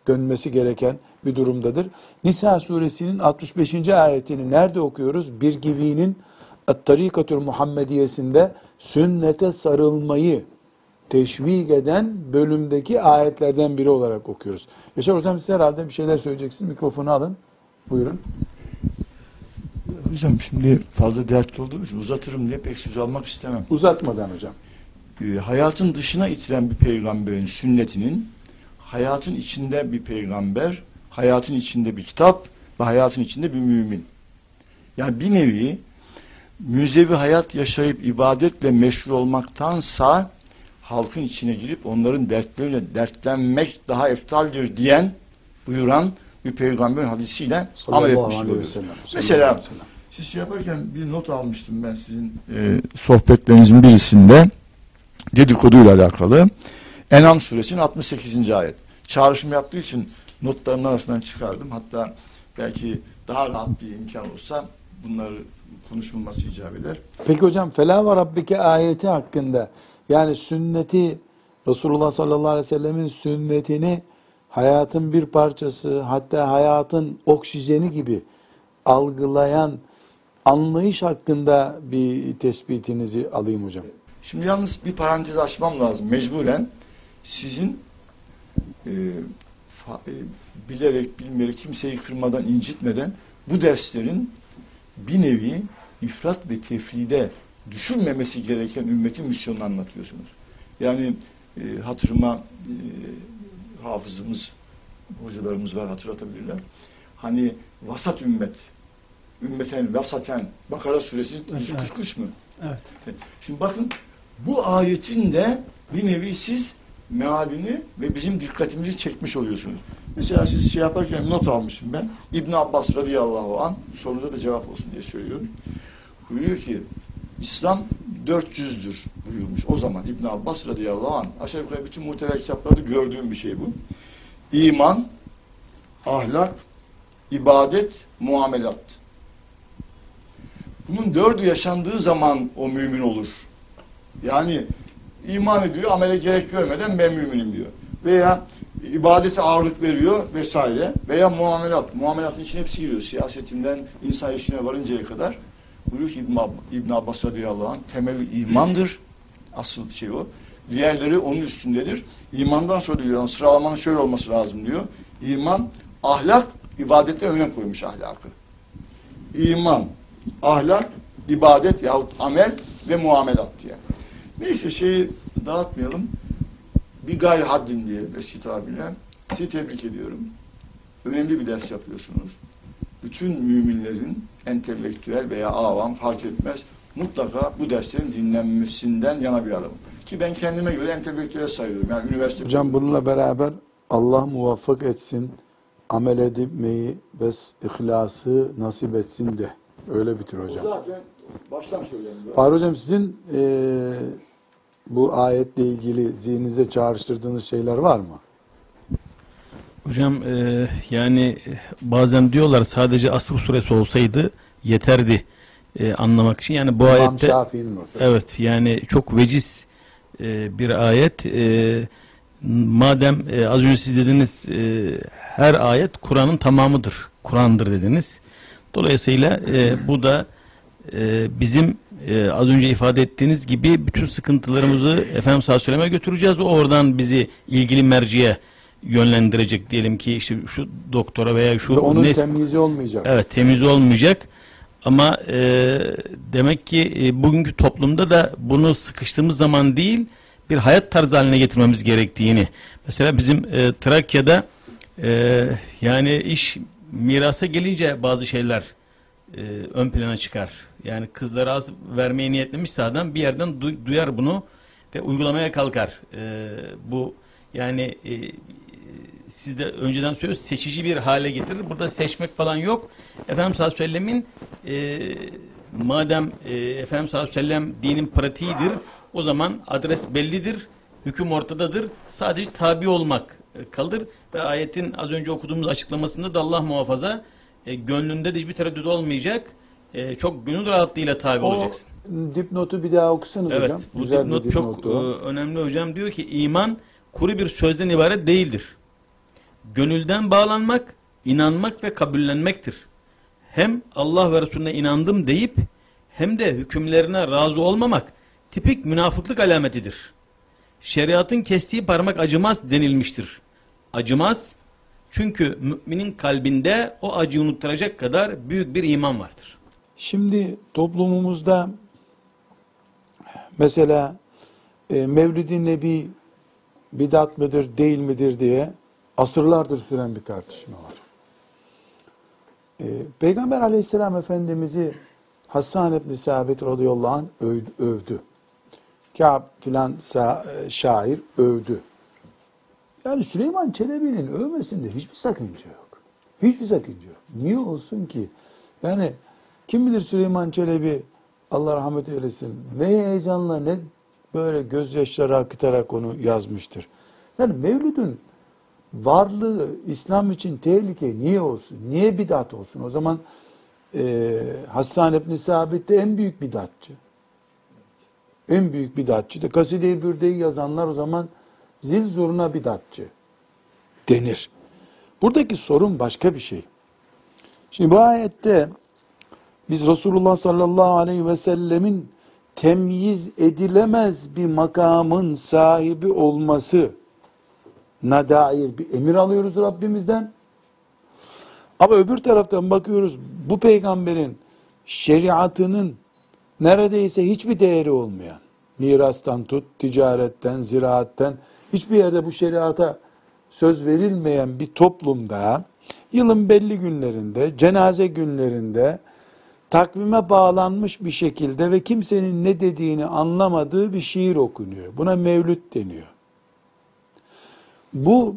dönmesi gereken bir durumdadır. Nisa suresinin 65. ayetini nerede okuyoruz? Bir givinin Tarikatül Muhammediyesinde sünnete sarılmayı teşvik eden bölümdeki ayetlerden biri olarak okuyoruz. Yaşar Hocam siz herhalde bir şeyler söyleyeceksiniz. Mikrofonu alın. Buyurun. Hocam şimdi fazla dertli olduğum için uzatırım diye pek söz almak istemem. Uzatmadan hocam. Ee, hayatın dışına itiren bir peygamberin sünnetinin hayatın içinde bir peygamber, hayatın içinde bir kitap ve hayatın içinde bir mümin. Yani bir nevi müzevi hayat yaşayıp ibadetle meşgul olmaktansa halkın içine girip onların dertleriyle dertlenmek daha eftaldir diyen, buyuran bir peygamberin hadisiyle amel etmiş. Mesela siz şey yaparken bir not almıştım ben sizin e, sohbetlerinizin birisinde dedikoduyla alakalı. Enam suresinin 68. ayet. Çağrışım yaptığı için notların arasından çıkardım. Hatta belki daha rahat bir imkan olsa bunları konuşulması icap eder. Peki hocam Fela ve Rabbike ayeti hakkında yani sünneti Resulullah sallallahu aleyhi ve sellemin sünnetini hayatın bir parçası hatta hayatın oksijeni gibi algılayan anlayış hakkında bir tespitinizi alayım hocam. Şimdi yalnız bir parantez açmam lazım. Mecburen sizin e, fa- e, bilerek bilmeyerek kimseyi kırmadan incitmeden bu derslerin bir nevi ifrat ve tefride düşünmemesi gereken ümmetin misyonunu anlatıyorsunuz. Yani e, hatırıma e, hafızımız, hocalarımız var hatırlatabilirler. Hani vasat ümmet, ümmeten vasaten, Bakara suresi 143 mü? Evet. Şimdi bakın bu ayetin de bir nevi siz mealini ve bizim dikkatimizi çekmiş oluyorsunuz. Mesela siz şey yaparken not almışım ben. İbn Abbas radıyallahu an sonunda da cevap olsun diye söylüyorum. Buyuruyor ki İslam 400'dür buyurmuş o zaman İbn Abbas radıyallahu an. Aşağı yukarı bütün muhtemel kitaplarda gördüğüm bir şey bu. İman, ahlak, ibadet, muamelat. Bunun dördü yaşandığı zaman o mümin olur. Yani iman ediyor, amele gerek görmeden ben müminim diyor. Veya ibadete ağırlık veriyor vesaire. Veya muamelat. Muamelatın içine hepsi giriyor. Siyasetinden insan işine varıncaya kadar. Buyuruyor ki İbn, Ab- İbn Abbas radıyallahu anh temeli imandır. Asıl şey o. Diğerleri onun üstündedir. İmandan sonra diyor sıralamanın şöyle olması lazım diyor. İman, ahlak, ibadette öne koymuş ahlakı. İman, ahlak, ibadet yahut amel ve muamelat diye. Neyse şeyi dağıtmayalım. Bir gayri haddin diye eski tabirle. Sizi tebrik ediyorum. Önemli bir ders yapıyorsunuz. Bütün müminlerin entelektüel veya avam fark etmez mutlaka bu derslerin dinlenmesinden yana bir adamım. Ki ben kendime göre entelektüel sayıyorum. Yani üniversite Hocam bununla beraber Allah muvaffak etsin, amel edmeyi ve ihlası nasip etsin de. Öyle bitir O hocam. zaten baştan söyleyeyim. Fahri hocam sizin eee, bu ayetle ilgili zihninize çağrıştırdığınız şeyler var mı? Hocam e, yani e, bazen diyorlar sadece Asr suresi olsaydı yeterdi e, anlamak için. Yani bu İmam ayette evet yani çok veciz e, bir ayet. E, madem e, az önce siz dediniz e, her ayet Kur'an'ın tamamıdır. Kur'an'dır dediniz. Dolayısıyla e, bu da e, bizim e, az önce ifade ettiğiniz gibi bütün sıkıntılarımızı aleyhi ve selleme götüreceğiz. O oradan bizi ilgili merciye yönlendirecek diyelim ki işte şu doktora veya şu onun nes- temyizi olmayacak. Evet temiz olmayacak. Ama e, demek ki e, bugünkü toplumda da bunu sıkıştığımız zaman değil bir hayat tarzı haline getirmemiz gerektiğini. Mesela bizim e, Trakya'da e, yani iş mirasa gelince bazı şeyler e, ön plana çıkar. Yani kızlara az vermeye niyetlemişse adam bir yerden du- duyar bunu ve uygulamaya kalkar. E, bu yani e, siz de önceden söylüyorsunuz seçici bir hale getirir. Burada seçmek falan yok. Efendimiz sallallahu aleyhi e, madem e, Efendimiz sallallahu aleyhi dinin pratiğidir o zaman adres bellidir. Hüküm ortadadır. Sadece tabi olmak e, kalır ve ayetin az önce okuduğumuz açıklamasında da Allah muhafaza e, gönlünde de hiçbir tereddüt olmayacak. E, çok gönül rahatlığıyla tabi olacaksın. O dipnotu bir daha okusanız Evet, hocam. bu Güzel dipnot çok o. e, önemli hocam. Diyor ki iman kuru bir sözden ibaret değildir. Gönülden bağlanmak, inanmak ve kabullenmektir. Hem Allah ve Resulüne inandım deyip hem de hükümlerine razı olmamak tipik münafıklık alametidir. Şeriatın kestiği parmak acımaz denilmiştir. Acımaz çünkü müminin kalbinde o acıyı unutturacak kadar büyük bir iman vardır. Şimdi toplumumuzda mesela e, Mevlid-i Nebi bidat mıdır değil midir diye asırlardır süren bir tartışma var. E, Peygamber aleyhisselam efendimizi Hassan ibn Sabit radıyallahu anh övdü. Kâb filan sa- e, şair övdü. Yani Süleyman Çelebi'nin övmesinde hiçbir sakınca yok. Hiçbir sakınca yok. Niye olsun ki? Yani kim bilir Süleyman Çelebi Allah rahmet eylesin ne heyecanla ne böyle gözyaşları akıtarak onu yazmıştır. Yani Mevlid'in varlığı İslam için tehlike niye olsun? Niye bidat olsun? O zaman e, Hassan ibn Sabit de en büyük bidatçı. En büyük bidatçı da Kaside-i Bürde'yi yazanlar o zaman zil zurna bidatçı denir. Buradaki sorun başka bir şey. Şimdi bu ayette biz Resulullah sallallahu aleyhi ve sellemin temyiz edilemez bir makamın sahibi olması na dair bir emir alıyoruz Rabbimizden. Ama öbür taraftan bakıyoruz bu peygamberin şeriatının neredeyse hiçbir değeri olmayan, mirastan tut, ticaretten, ziraatten, hiçbir yerde bu şeriata söz verilmeyen bir toplumda, yılın belli günlerinde, cenaze günlerinde, takvime bağlanmış bir şekilde ve kimsenin ne dediğini anlamadığı bir şiir okunuyor. Buna mevlüt deniyor. Bu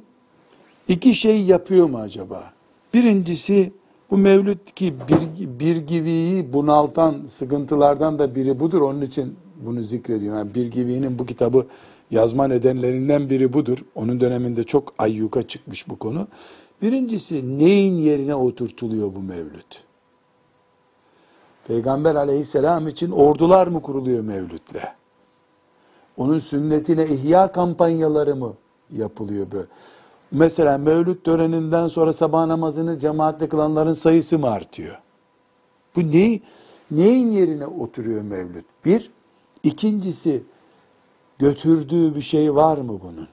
iki şey yapıyor mu acaba? Birincisi bu mevlüt ki bir, bir gibiyi bunaltan sıkıntılardan da biri budur. Onun için bunu zikrediyor. Yani bir gibinin bu kitabı yazma nedenlerinden biri budur. Onun döneminde çok ayyuka çıkmış bu konu. Birincisi neyin yerine oturtuluyor bu mevlüt? Peygamber aleyhisselam için ordular mı kuruluyor mevlütle? Onun sünnetine ihya kampanyaları mı yapılıyor böyle? Mesela mevlüt töreninden sonra sabah namazını cemaatle kılanların sayısı mı artıyor? Bu ne, neyin yerine oturuyor mevlüt? Bir. ikincisi götürdüğü bir şey var mı bunun?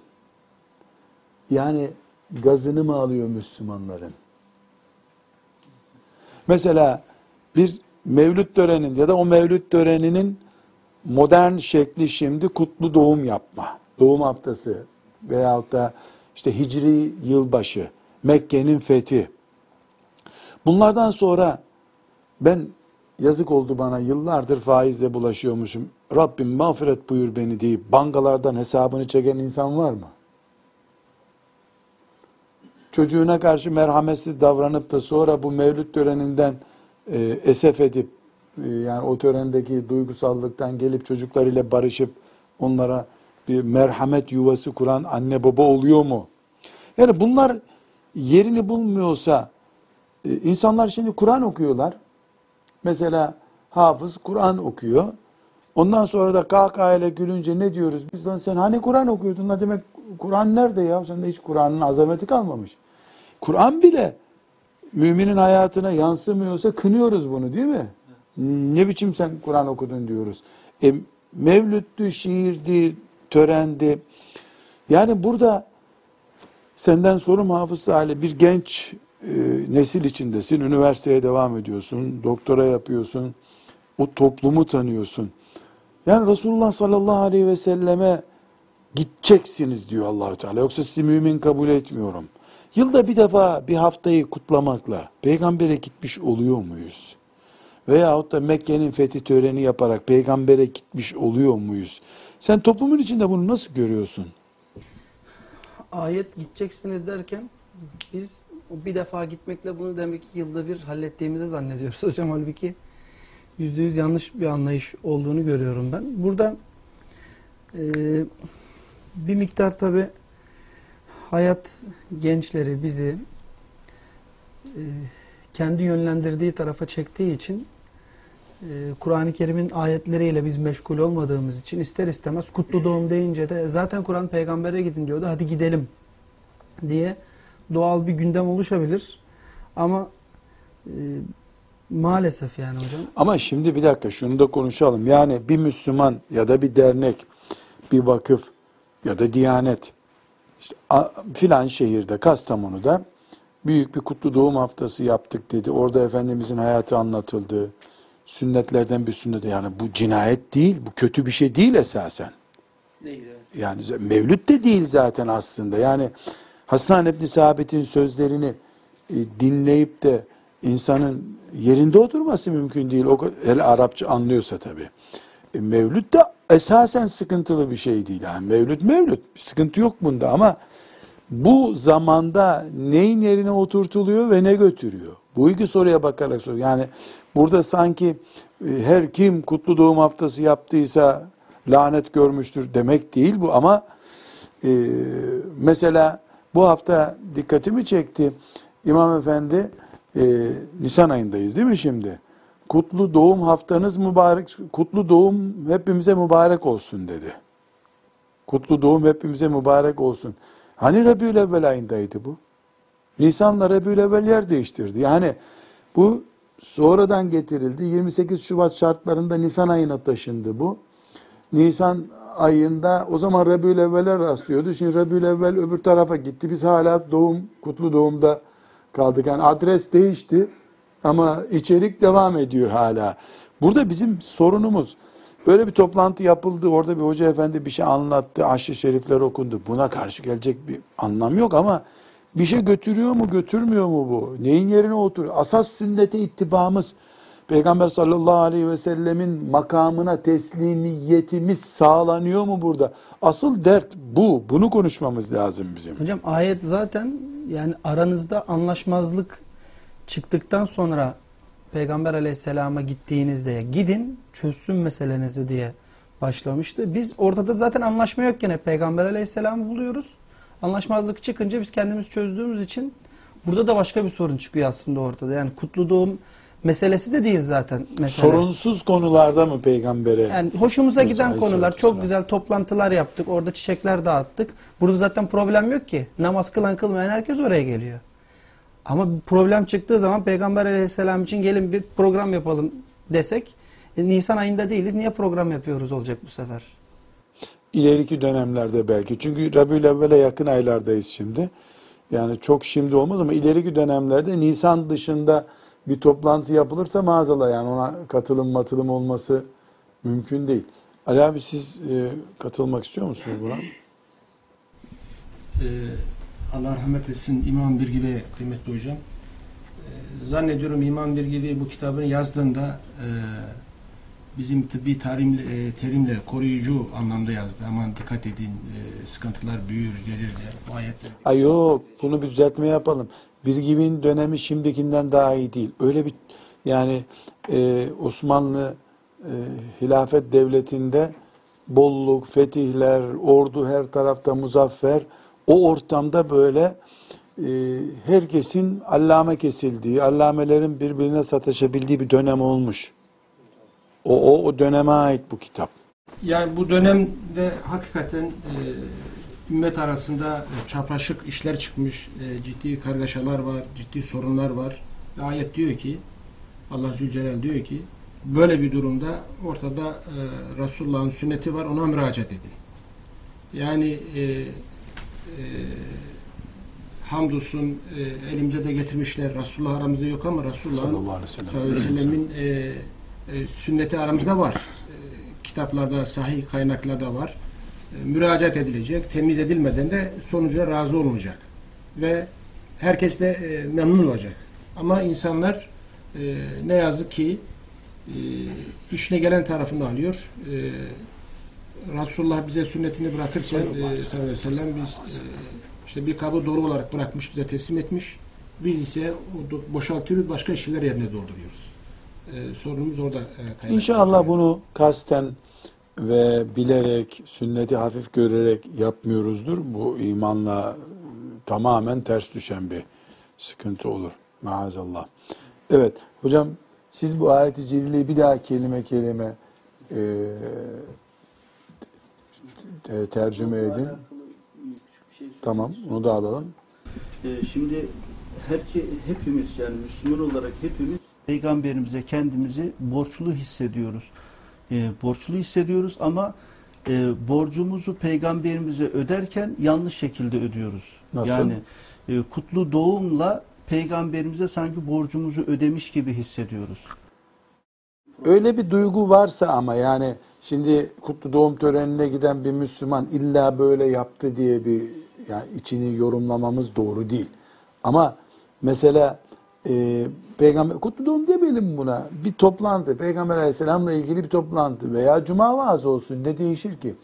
Yani gazını mı alıyor Müslümanların? Mesela bir mevlüt töreninin ya da o mevlüt töreninin modern şekli şimdi kutlu doğum yapma. Doğum haftası veyahut da işte Hicri yılbaşı, Mekke'nin fethi. Bunlardan sonra ben yazık oldu bana yıllardır faizle bulaşıyormuşum. Rabbim mağfiret buyur beni deyip bankalardan hesabını çeken insan var mı? Çocuğuna karşı merhametsiz davranıp da sonra bu mevlüt töreninden e, esef edip e, yani o törendeki duygusallıktan gelip çocuklarıyla barışıp onlara bir merhamet yuvası kuran anne baba oluyor mu? Yani bunlar yerini bulmuyorsa e, insanlar şimdi Kur'an okuyorlar. Mesela hafız Kur'an okuyor. Ondan sonra da kahkahayla gülünce ne diyoruz? Biz lan sen hani Kur'an okuyordun? Ne demek Kur'an nerede ya? Sende hiç Kur'an'ın azameti kalmamış. Kur'an bile müminin hayatına yansımıyorsa kınıyoruz bunu değil mi? Ne biçim sen Kur'an okudun diyoruz. E, mevlüttü, şiirdi, törendi. Yani burada senden sorum Hafız Salih bir genç e, nesil içindesin. Üniversiteye devam ediyorsun. Doktora yapıyorsun. O toplumu tanıyorsun. Yani Resulullah sallallahu aleyhi ve selleme gideceksiniz diyor Allahü Teala. Yoksa sizi mümin kabul etmiyorum. Yılda bir defa bir haftayı kutlamakla peygambere gitmiş oluyor muyuz? Veyahut da Mekke'nin fethi töreni yaparak peygambere gitmiş oluyor muyuz? Sen toplumun içinde bunu nasıl görüyorsun? Ayet gideceksiniz derken biz bir defa gitmekle bunu demek ki yılda bir hallettiğimizi zannediyoruz hocam. Halbuki yüzde yüz yanlış bir anlayış olduğunu görüyorum ben. Burada e, bir miktar tabi hayat gençleri bizi e, kendi yönlendirdiği tarafa çektiği için e, Kur'an-ı Kerim'in ayetleriyle biz meşgul olmadığımız için ister istemez kutlu doğum deyince de zaten Kur'an peygambere gidin diyordu hadi gidelim diye doğal bir gündem oluşabilir. Ama e, maalesef yani hocam. Ama şimdi bir dakika şunu da konuşalım. Yani bir Müslüman ya da bir dernek, bir vakıf ya da diyanet işte a- filan şehirde Kastamonu'da büyük bir kutlu doğum haftası yaptık dedi. Orada Efendimizin hayatı anlatıldı. Sünnetlerden bir sünnet. Yani bu cinayet değil, bu kötü bir şey değil esasen. Değil, Yani mevlüt de değil zaten aslında. Yani Hasan İbni Sabit'in sözlerini e, dinleyip de insanın yerinde oturması mümkün değil. O hele Arapça anlıyorsa tabii. Mevlüt de esasen sıkıntılı bir şey değil. Yani mevlüt mevlüt. Bir sıkıntı yok bunda ama bu zamanda neyin yerine oturtuluyor ve ne götürüyor? Bu iki soruya bakarak soruyor. Yani burada sanki e, her kim kutlu doğum haftası yaptıysa lanet görmüştür demek değil bu ama e, mesela bu hafta dikkatimi çekti. İmam Efendi e, Nisan ayındayız değil mi şimdi? Kutlu doğum haftanız mübarek, kutlu doğum hepimize mübarek olsun dedi. Kutlu doğum hepimize mübarek olsun. Hani Rabiül Evvel ayındaydı bu? Nisan'la Rabiül Evvel yer değiştirdi. Yani bu sonradan getirildi. 28 Şubat şartlarında Nisan ayına taşındı bu. Nisan ayında o zaman Rabiül Evvel'e rastlıyordu. Şimdi Rabiül Evvel öbür tarafa gitti. Biz hala doğum, kutlu doğumda kaldık. Yani adres değişti ama içerik devam ediyor hala. Burada bizim sorunumuz böyle bir toplantı yapıldı. Orada bir hoca efendi bir şey anlattı. Aşırı şerifler okundu. Buna karşı gelecek bir anlam yok ama bir şey götürüyor mu götürmüyor mu bu? Neyin yerine oturuyor? Asas sünnete ittibamız Peygamber sallallahu aleyhi ve sellemin makamına teslimiyetimiz sağlanıyor mu burada? Asıl dert bu. Bunu konuşmamız lazım bizim. Hocam ayet zaten yani aranızda anlaşmazlık çıktıktan sonra Peygamber aleyhisselama gittiğinizde gidin çözsün meselenizi diye başlamıştı. Biz ortada zaten anlaşma yok gene Peygamber aleyhisselamı buluyoruz. Anlaşmazlık çıkınca biz kendimiz çözdüğümüz için burada da başka bir sorun çıkıyor aslında ortada. Yani kutlu doğum meselesi de değil zaten mesele. Sorunsuz konularda mı peygambere? Yani hoşumuza Diyoruz giden konular çok güzel toplantılar yaptık. Orada çiçekler dağıttık. Burada zaten problem yok ki. Namaz kılan kılmayan herkes oraya geliyor. Ama bir problem çıktığı zaman Peygamber aleyhisselam için gelin bir program yapalım desek e, Nisan ayında değiliz. Niye program yapıyoruz olacak bu sefer? İleriki dönemlerde belki. Çünkü Rabiül Evvel'e yakın aylardayız şimdi. Yani çok şimdi olmaz ama ileriki dönemlerde Nisan dışında bir toplantı yapılırsa maazallah yani ona katılım matılım olması mümkün değil. Ali abi siz e, katılmak istiyor musunuz buna? Ee, Allah rahmet etsin İmam Birgi'ye kıymetli hocam. Ee, zannediyorum İmam Birgi'yi bu kitabını yazdığında e, bizim tıbbi tarim, e, terimle koruyucu anlamda yazdı. Aman dikkat edin e, sıkıntılar büyür gelir diye bu ayetler. Ay yok bunu bir düzeltme yapalım. Bir gibin dönemi şimdikinden daha iyi değil. Öyle bir yani e, Osmanlı e, hilafet devletinde bolluk, fetihler, ordu her tarafta muzaffer. O ortamda böyle e, herkesin allame kesildiği, allamelerin birbirine sataşabildiği bir dönem olmuş. O, o, o döneme ait bu kitap. Yani bu dönemde hakikaten e, ümmet arasında e, çapraşık işler çıkmış, e, ciddi kargaşalar var, ciddi sorunlar var. Ve ayet diyor ki, Allah Zülcelal diyor ki, böyle bir durumda ortada e, Resulullah'ın sünneti var, ona müracaat edin. Yani e, hamdolsun e, elimize de getirmişler. Resulullah aramızda yok ama Resulullah'ın sellemin e, e, sünneti aramızda var. E, kitaplarda, sahih kaynaklarda var. E, müracaat edilecek. Temiz edilmeden de sonucuna razı olunacak. Ve herkes de e, memnun olacak. Ama insanlar e, ne yazık ki e, işine gelen tarafını alıyor. E, Resulullah bize sünnetini bırakırken e, sallallahu aleyhi ve sellem biz e, işte bir kabı doğru olarak bırakmış, bize teslim etmiş. Biz ise boşaltıyoruz, başka şeyler yerine dolduruyoruz. E, sorunumuz orada e, kaynaklanıyor. İnşallah bunu kasten ve bilerek, sünneti hafif görerek yapmıyoruzdur. Bu imanla tamamen ters düşen bir sıkıntı olur. Maazallah. Evet, hocam siz bu ayet-i celileyi bir daha kelime kelime e, te- tercüme edin. Küçük bir şey Tamam, onu da alalım. Ee, Şimdi herke, hepimiz yani Müslüman olarak hepimiz Peygamberimize kendimizi borçlu hissediyoruz. Ee, borçlu hissediyoruz ama e, borcumuzu Peygamberimize öderken yanlış şekilde ödüyoruz. Nasıl? Yani e, kutlu doğumla Peygamberimize sanki borcumuzu ödemiş gibi hissediyoruz. Öyle bir duygu varsa ama yani şimdi kutlu doğum törenine giden bir Müslüman illa böyle yaptı diye bir yani içini yorumlamamız doğru değil. Ama mesela e, peygamber kutlu doğum demeyelim buna. Bir toplantı, peygamber aleyhisselamla ilgili bir toplantı veya cuma vaazı olsun ne değişir ki?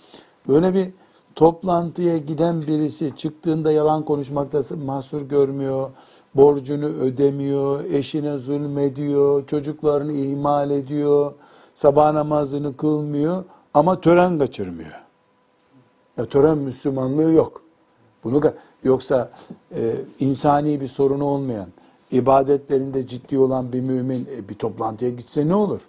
Böyle bir toplantıya giden birisi çıktığında yalan konuşmakta mahsur görmüyor, borcunu ödemiyor, eşine zulmediyor, çocuklarını ihmal ediyor, sabah namazını kılmıyor ama tören kaçırmıyor. Ya tören Müslümanlığı yok. Bunu yoksa e, insani bir sorunu olmayan, ibadetlerinde ciddi olan bir mümin e, bir toplantıya gitse ne olur?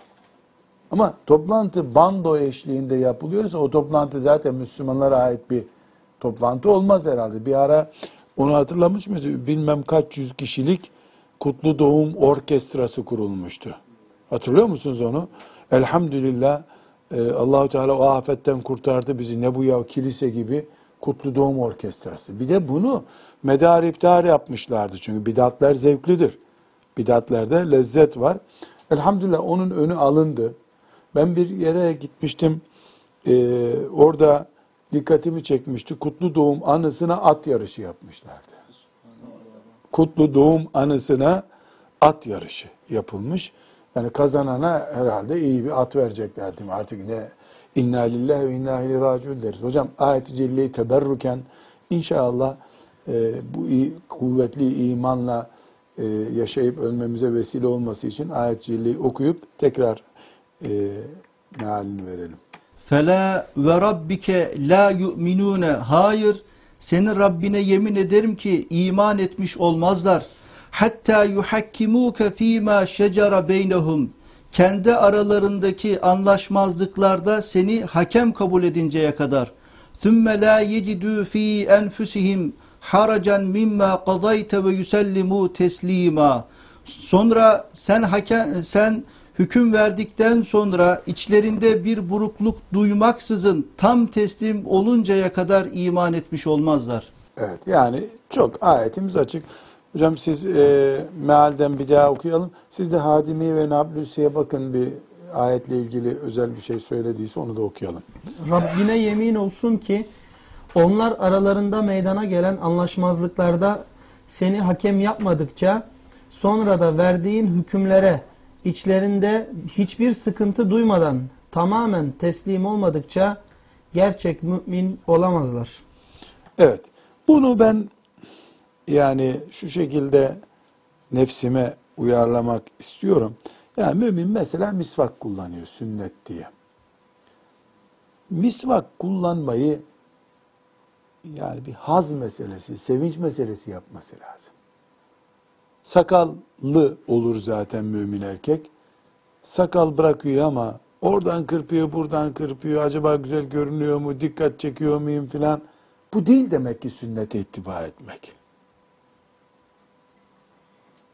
Ama toplantı bando eşliğinde yapılıyorsa o toplantı zaten Müslümanlara ait bir toplantı olmaz herhalde. Bir ara onu hatırlamış mıyız? Bilmem kaç yüz kişilik Kutlu Doğum Orkestrası kurulmuştu. Hatırlıyor musunuz onu? Elhamdülillah e, Allahu Teala o afetten kurtardı bizi. Ne bu ya kilise gibi Kutlu Doğum Orkestrası. Bir de bunu medar iftar yapmışlardı. Çünkü bidatler zevklidir. Bidatlerde lezzet var. Elhamdülillah onun önü alındı. Ben bir yere gitmiştim. Ee, orada dikkatimi çekmişti. Kutlu doğum anısına at yarışı yapmışlardı. Kutlu doğum anısına at yarışı yapılmış. Yani kazanana herhalde iyi bir at verecekler değil mi? Artık ne inna lillahi ve inna ileyhi raciun deriz. Hocam ayet-i celleyi teberruken inşallah e, bu iyi, kuvvetli imanla e, yaşayıp ölmemize vesile olması için ayet-i celleyi okuyup tekrar e, mealini verelim. Fela ve rabbike la yu'minune. Hayır, senin Rabbine yemin ederim ki iman etmiş olmazlar. Hatta yuhakkimuke fîmâ şecere beynehum. Kendi aralarındaki anlaşmazlıklarda seni hakem kabul edinceye kadar. La yecidû fî enfusihim haracan mimma qadayte ve yusellimu teslima. Sonra sen hakem sen hüküm verdikten sonra içlerinde bir burukluk duymaksızın tam teslim oluncaya kadar iman etmiş olmazlar. Evet yani çok ayetimiz açık. Hocam siz e, mealden bir daha okuyalım. Siz de Hadimi ve Nablusi'ye bakın bir ayetle ilgili özel bir şey söylediyse onu da okuyalım. Rabbine yemin olsun ki onlar aralarında meydana gelen anlaşmazlıklarda seni hakem yapmadıkça sonra da verdiğin hükümlere içlerinde hiçbir sıkıntı duymadan tamamen teslim olmadıkça gerçek mümin olamazlar. Evet. Bunu ben yani şu şekilde nefsime uyarlamak istiyorum. Yani mümin mesela misvak kullanıyor sünnet diye. Misvak kullanmayı yani bir haz meselesi, sevinç meselesi yapması lazım. Sakallı olur zaten mümin erkek. Sakal bırakıyor ama oradan kırpıyor, buradan kırpıyor. Acaba güzel görünüyor mu, dikkat çekiyor muyum filan. Bu değil demek ki sünnete ittiba etmek.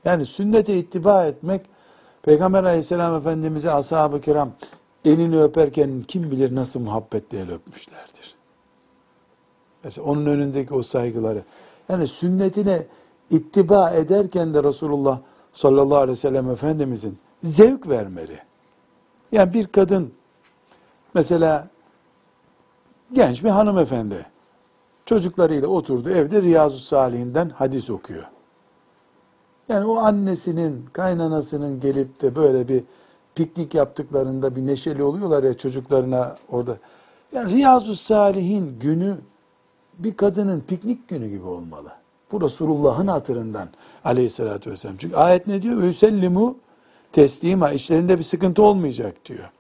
Yani sünnete ittiba etmek, Peygamber aleyhisselam efendimize ashab-ı kiram elini öperken kim bilir nasıl muhabbetle el öpmüşlerdir. Mesela onun önündeki o saygıları. Yani sünnetine ittiba ederken de Resulullah sallallahu aleyhi ve sellem Efendimizin zevk vermeli. Yani bir kadın mesela genç bir hanımefendi çocuklarıyla oturdu evde Riyazu Salih'inden hadis okuyor. Yani o annesinin, kaynanasının gelip de böyle bir piknik yaptıklarında bir neşeli oluyorlar ya çocuklarına orada. Yani Riyazu Salih'in günü bir kadının piknik günü gibi olmalı. Bu Resulullah'ın hatırından aleyhissalatü vesselam. Çünkü ayet ne diyor? Üsellimu teslima. işlerinde bir sıkıntı olmayacak diyor.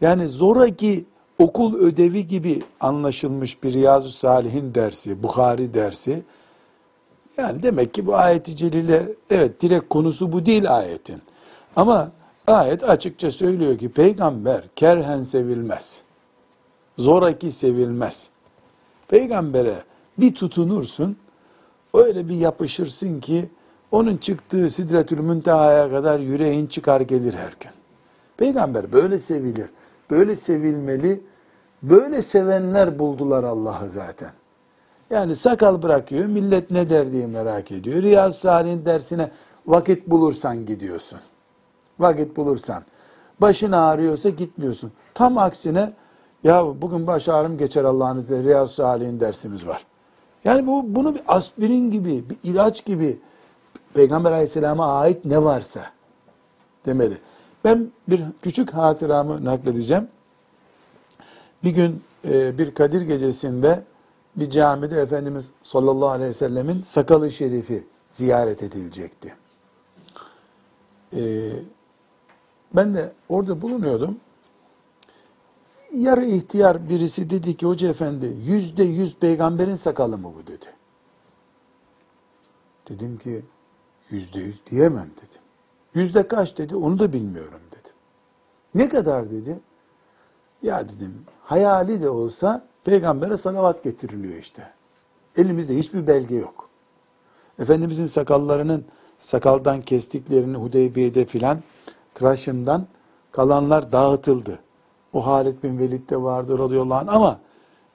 Yani zoraki okul ödevi gibi anlaşılmış bir Riyazu Salih'in dersi, Bukhari dersi. Yani demek ki bu ayeti celile evet direkt konusu bu değil ayetin. Ama ayet açıkça söylüyor ki peygamber kerhen sevilmez. Zoraki sevilmez. Peygambere bir tutunursun, öyle bir yapışırsın ki onun çıktığı Sidretül Münteha'ya kadar yüreğin çıkar gelir her gün. Peygamber böyle sevilir, böyle sevilmeli, böyle sevenler buldular Allah'ı zaten. Yani sakal bırakıyor, millet ne der diye merak ediyor. Riyaz Salih'in dersine vakit bulursan gidiyorsun. Vakit bulursan. Başın ağrıyorsa gitmiyorsun. Tam aksine ya bugün baş ağrım geçer Allah'ın izniyle Riyaz Salih'in dersimiz var. Yani bu bunu bir aspirin gibi, bir ilaç gibi Peygamber Aleyhisselam'a ait ne varsa demeli. Ben bir küçük hatıramı nakledeceğim. Bir gün e, bir Kadir gecesinde bir camide Efendimiz sallallahu aleyhi ve sellemin sakalı şerifi ziyaret edilecekti. E, ben de orada bulunuyordum. Yarı ihtiyar birisi dedi ki hoca efendi yüzde yüz peygamberin sakalı mı bu dedi. Dedim ki yüzde yüz diyemem dedim. Yüzde kaç dedi onu da bilmiyorum dedim. Ne kadar dedi. Ya dedim hayali de olsa peygambere salavat getiriliyor işte. Elimizde hiçbir belge yok. Efendimizin sakallarının sakaldan kestiklerini Hudeybiye'de filan tıraşından kalanlar dağıtıldı. O Halid bin Velid de vardı radıyallahu anh ama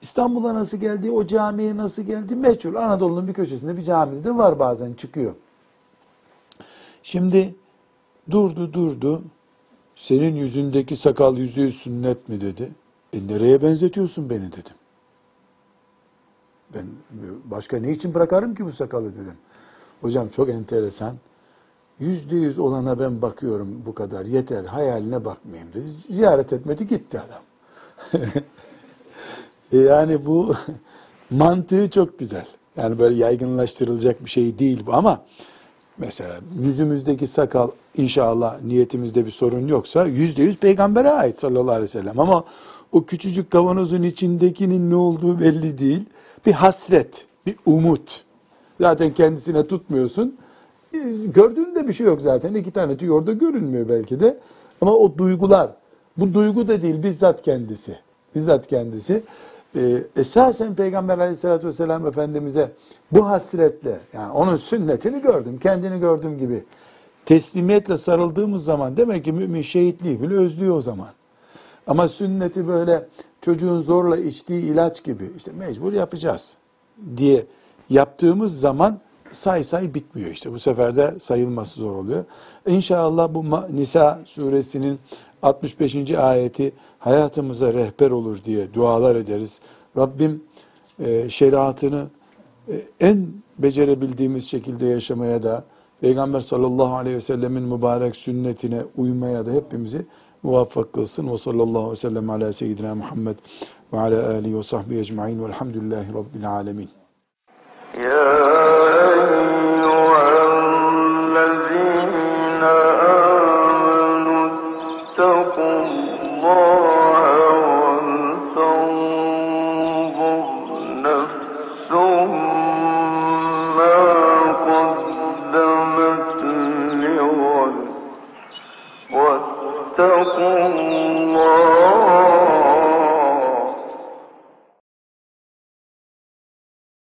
İstanbul'a nasıl geldi, o camiye nasıl geldi meçhul. Anadolu'nun bir köşesinde bir camide de var bazen çıkıyor. Şimdi durdu durdu. Senin yüzündeki sakal yüzde yüz sünnet mi dedi. E nereye benzetiyorsun beni dedim. Ben başka ne için bırakarım ki bu sakalı dedim. Hocam çok enteresan. Yüzde yüz olana ben bakıyorum bu kadar yeter hayaline bakmayayım dedi. Ziyaret etmedi gitti adam. E yani bu mantığı çok güzel. Yani böyle yaygınlaştırılacak bir şey değil bu ama mesela yüzümüzdeki sakal inşallah niyetimizde bir sorun yoksa yüzde yüz peygambere ait sallallahu aleyhi ve sellem ama o küçücük kavanozun içindekinin ne olduğu belli değil. Bir hasret, bir umut. Zaten kendisine tutmuyorsun. E, Gördüğünde bir şey yok zaten. İki tane tüy orada görünmüyor belki de. Ama o duygular, bu duygu da değil bizzat kendisi. Bizzat kendisi. Ee, esasen Peygamber aleyhissalatü vesselam Efendimiz'e bu hasretle, yani onun sünnetini gördüm, kendini gördüğüm gibi teslimiyetle sarıldığımız zaman demek ki mümin şehitliği bile özlüyor o zaman. Ama sünneti böyle çocuğun zorla içtiği ilaç gibi işte mecbur yapacağız diye yaptığımız zaman say say bitmiyor işte. Bu sefer de sayılması zor oluyor. İnşallah bu Nisa suresinin 65. ayeti hayatımıza rehber olur diye dualar ederiz. Rabbim e, şeriatını e, en becerebildiğimiz şekilde yaşamaya da Peygamber sallallahu aleyhi ve sellemin mübarek sünnetine uymaya da hepimizi ووفق الصن وصلى الله وسلم على سيدنا محمد وعلى آله وصحبه أجمعين والحمد لله رب العالمين. يا أيها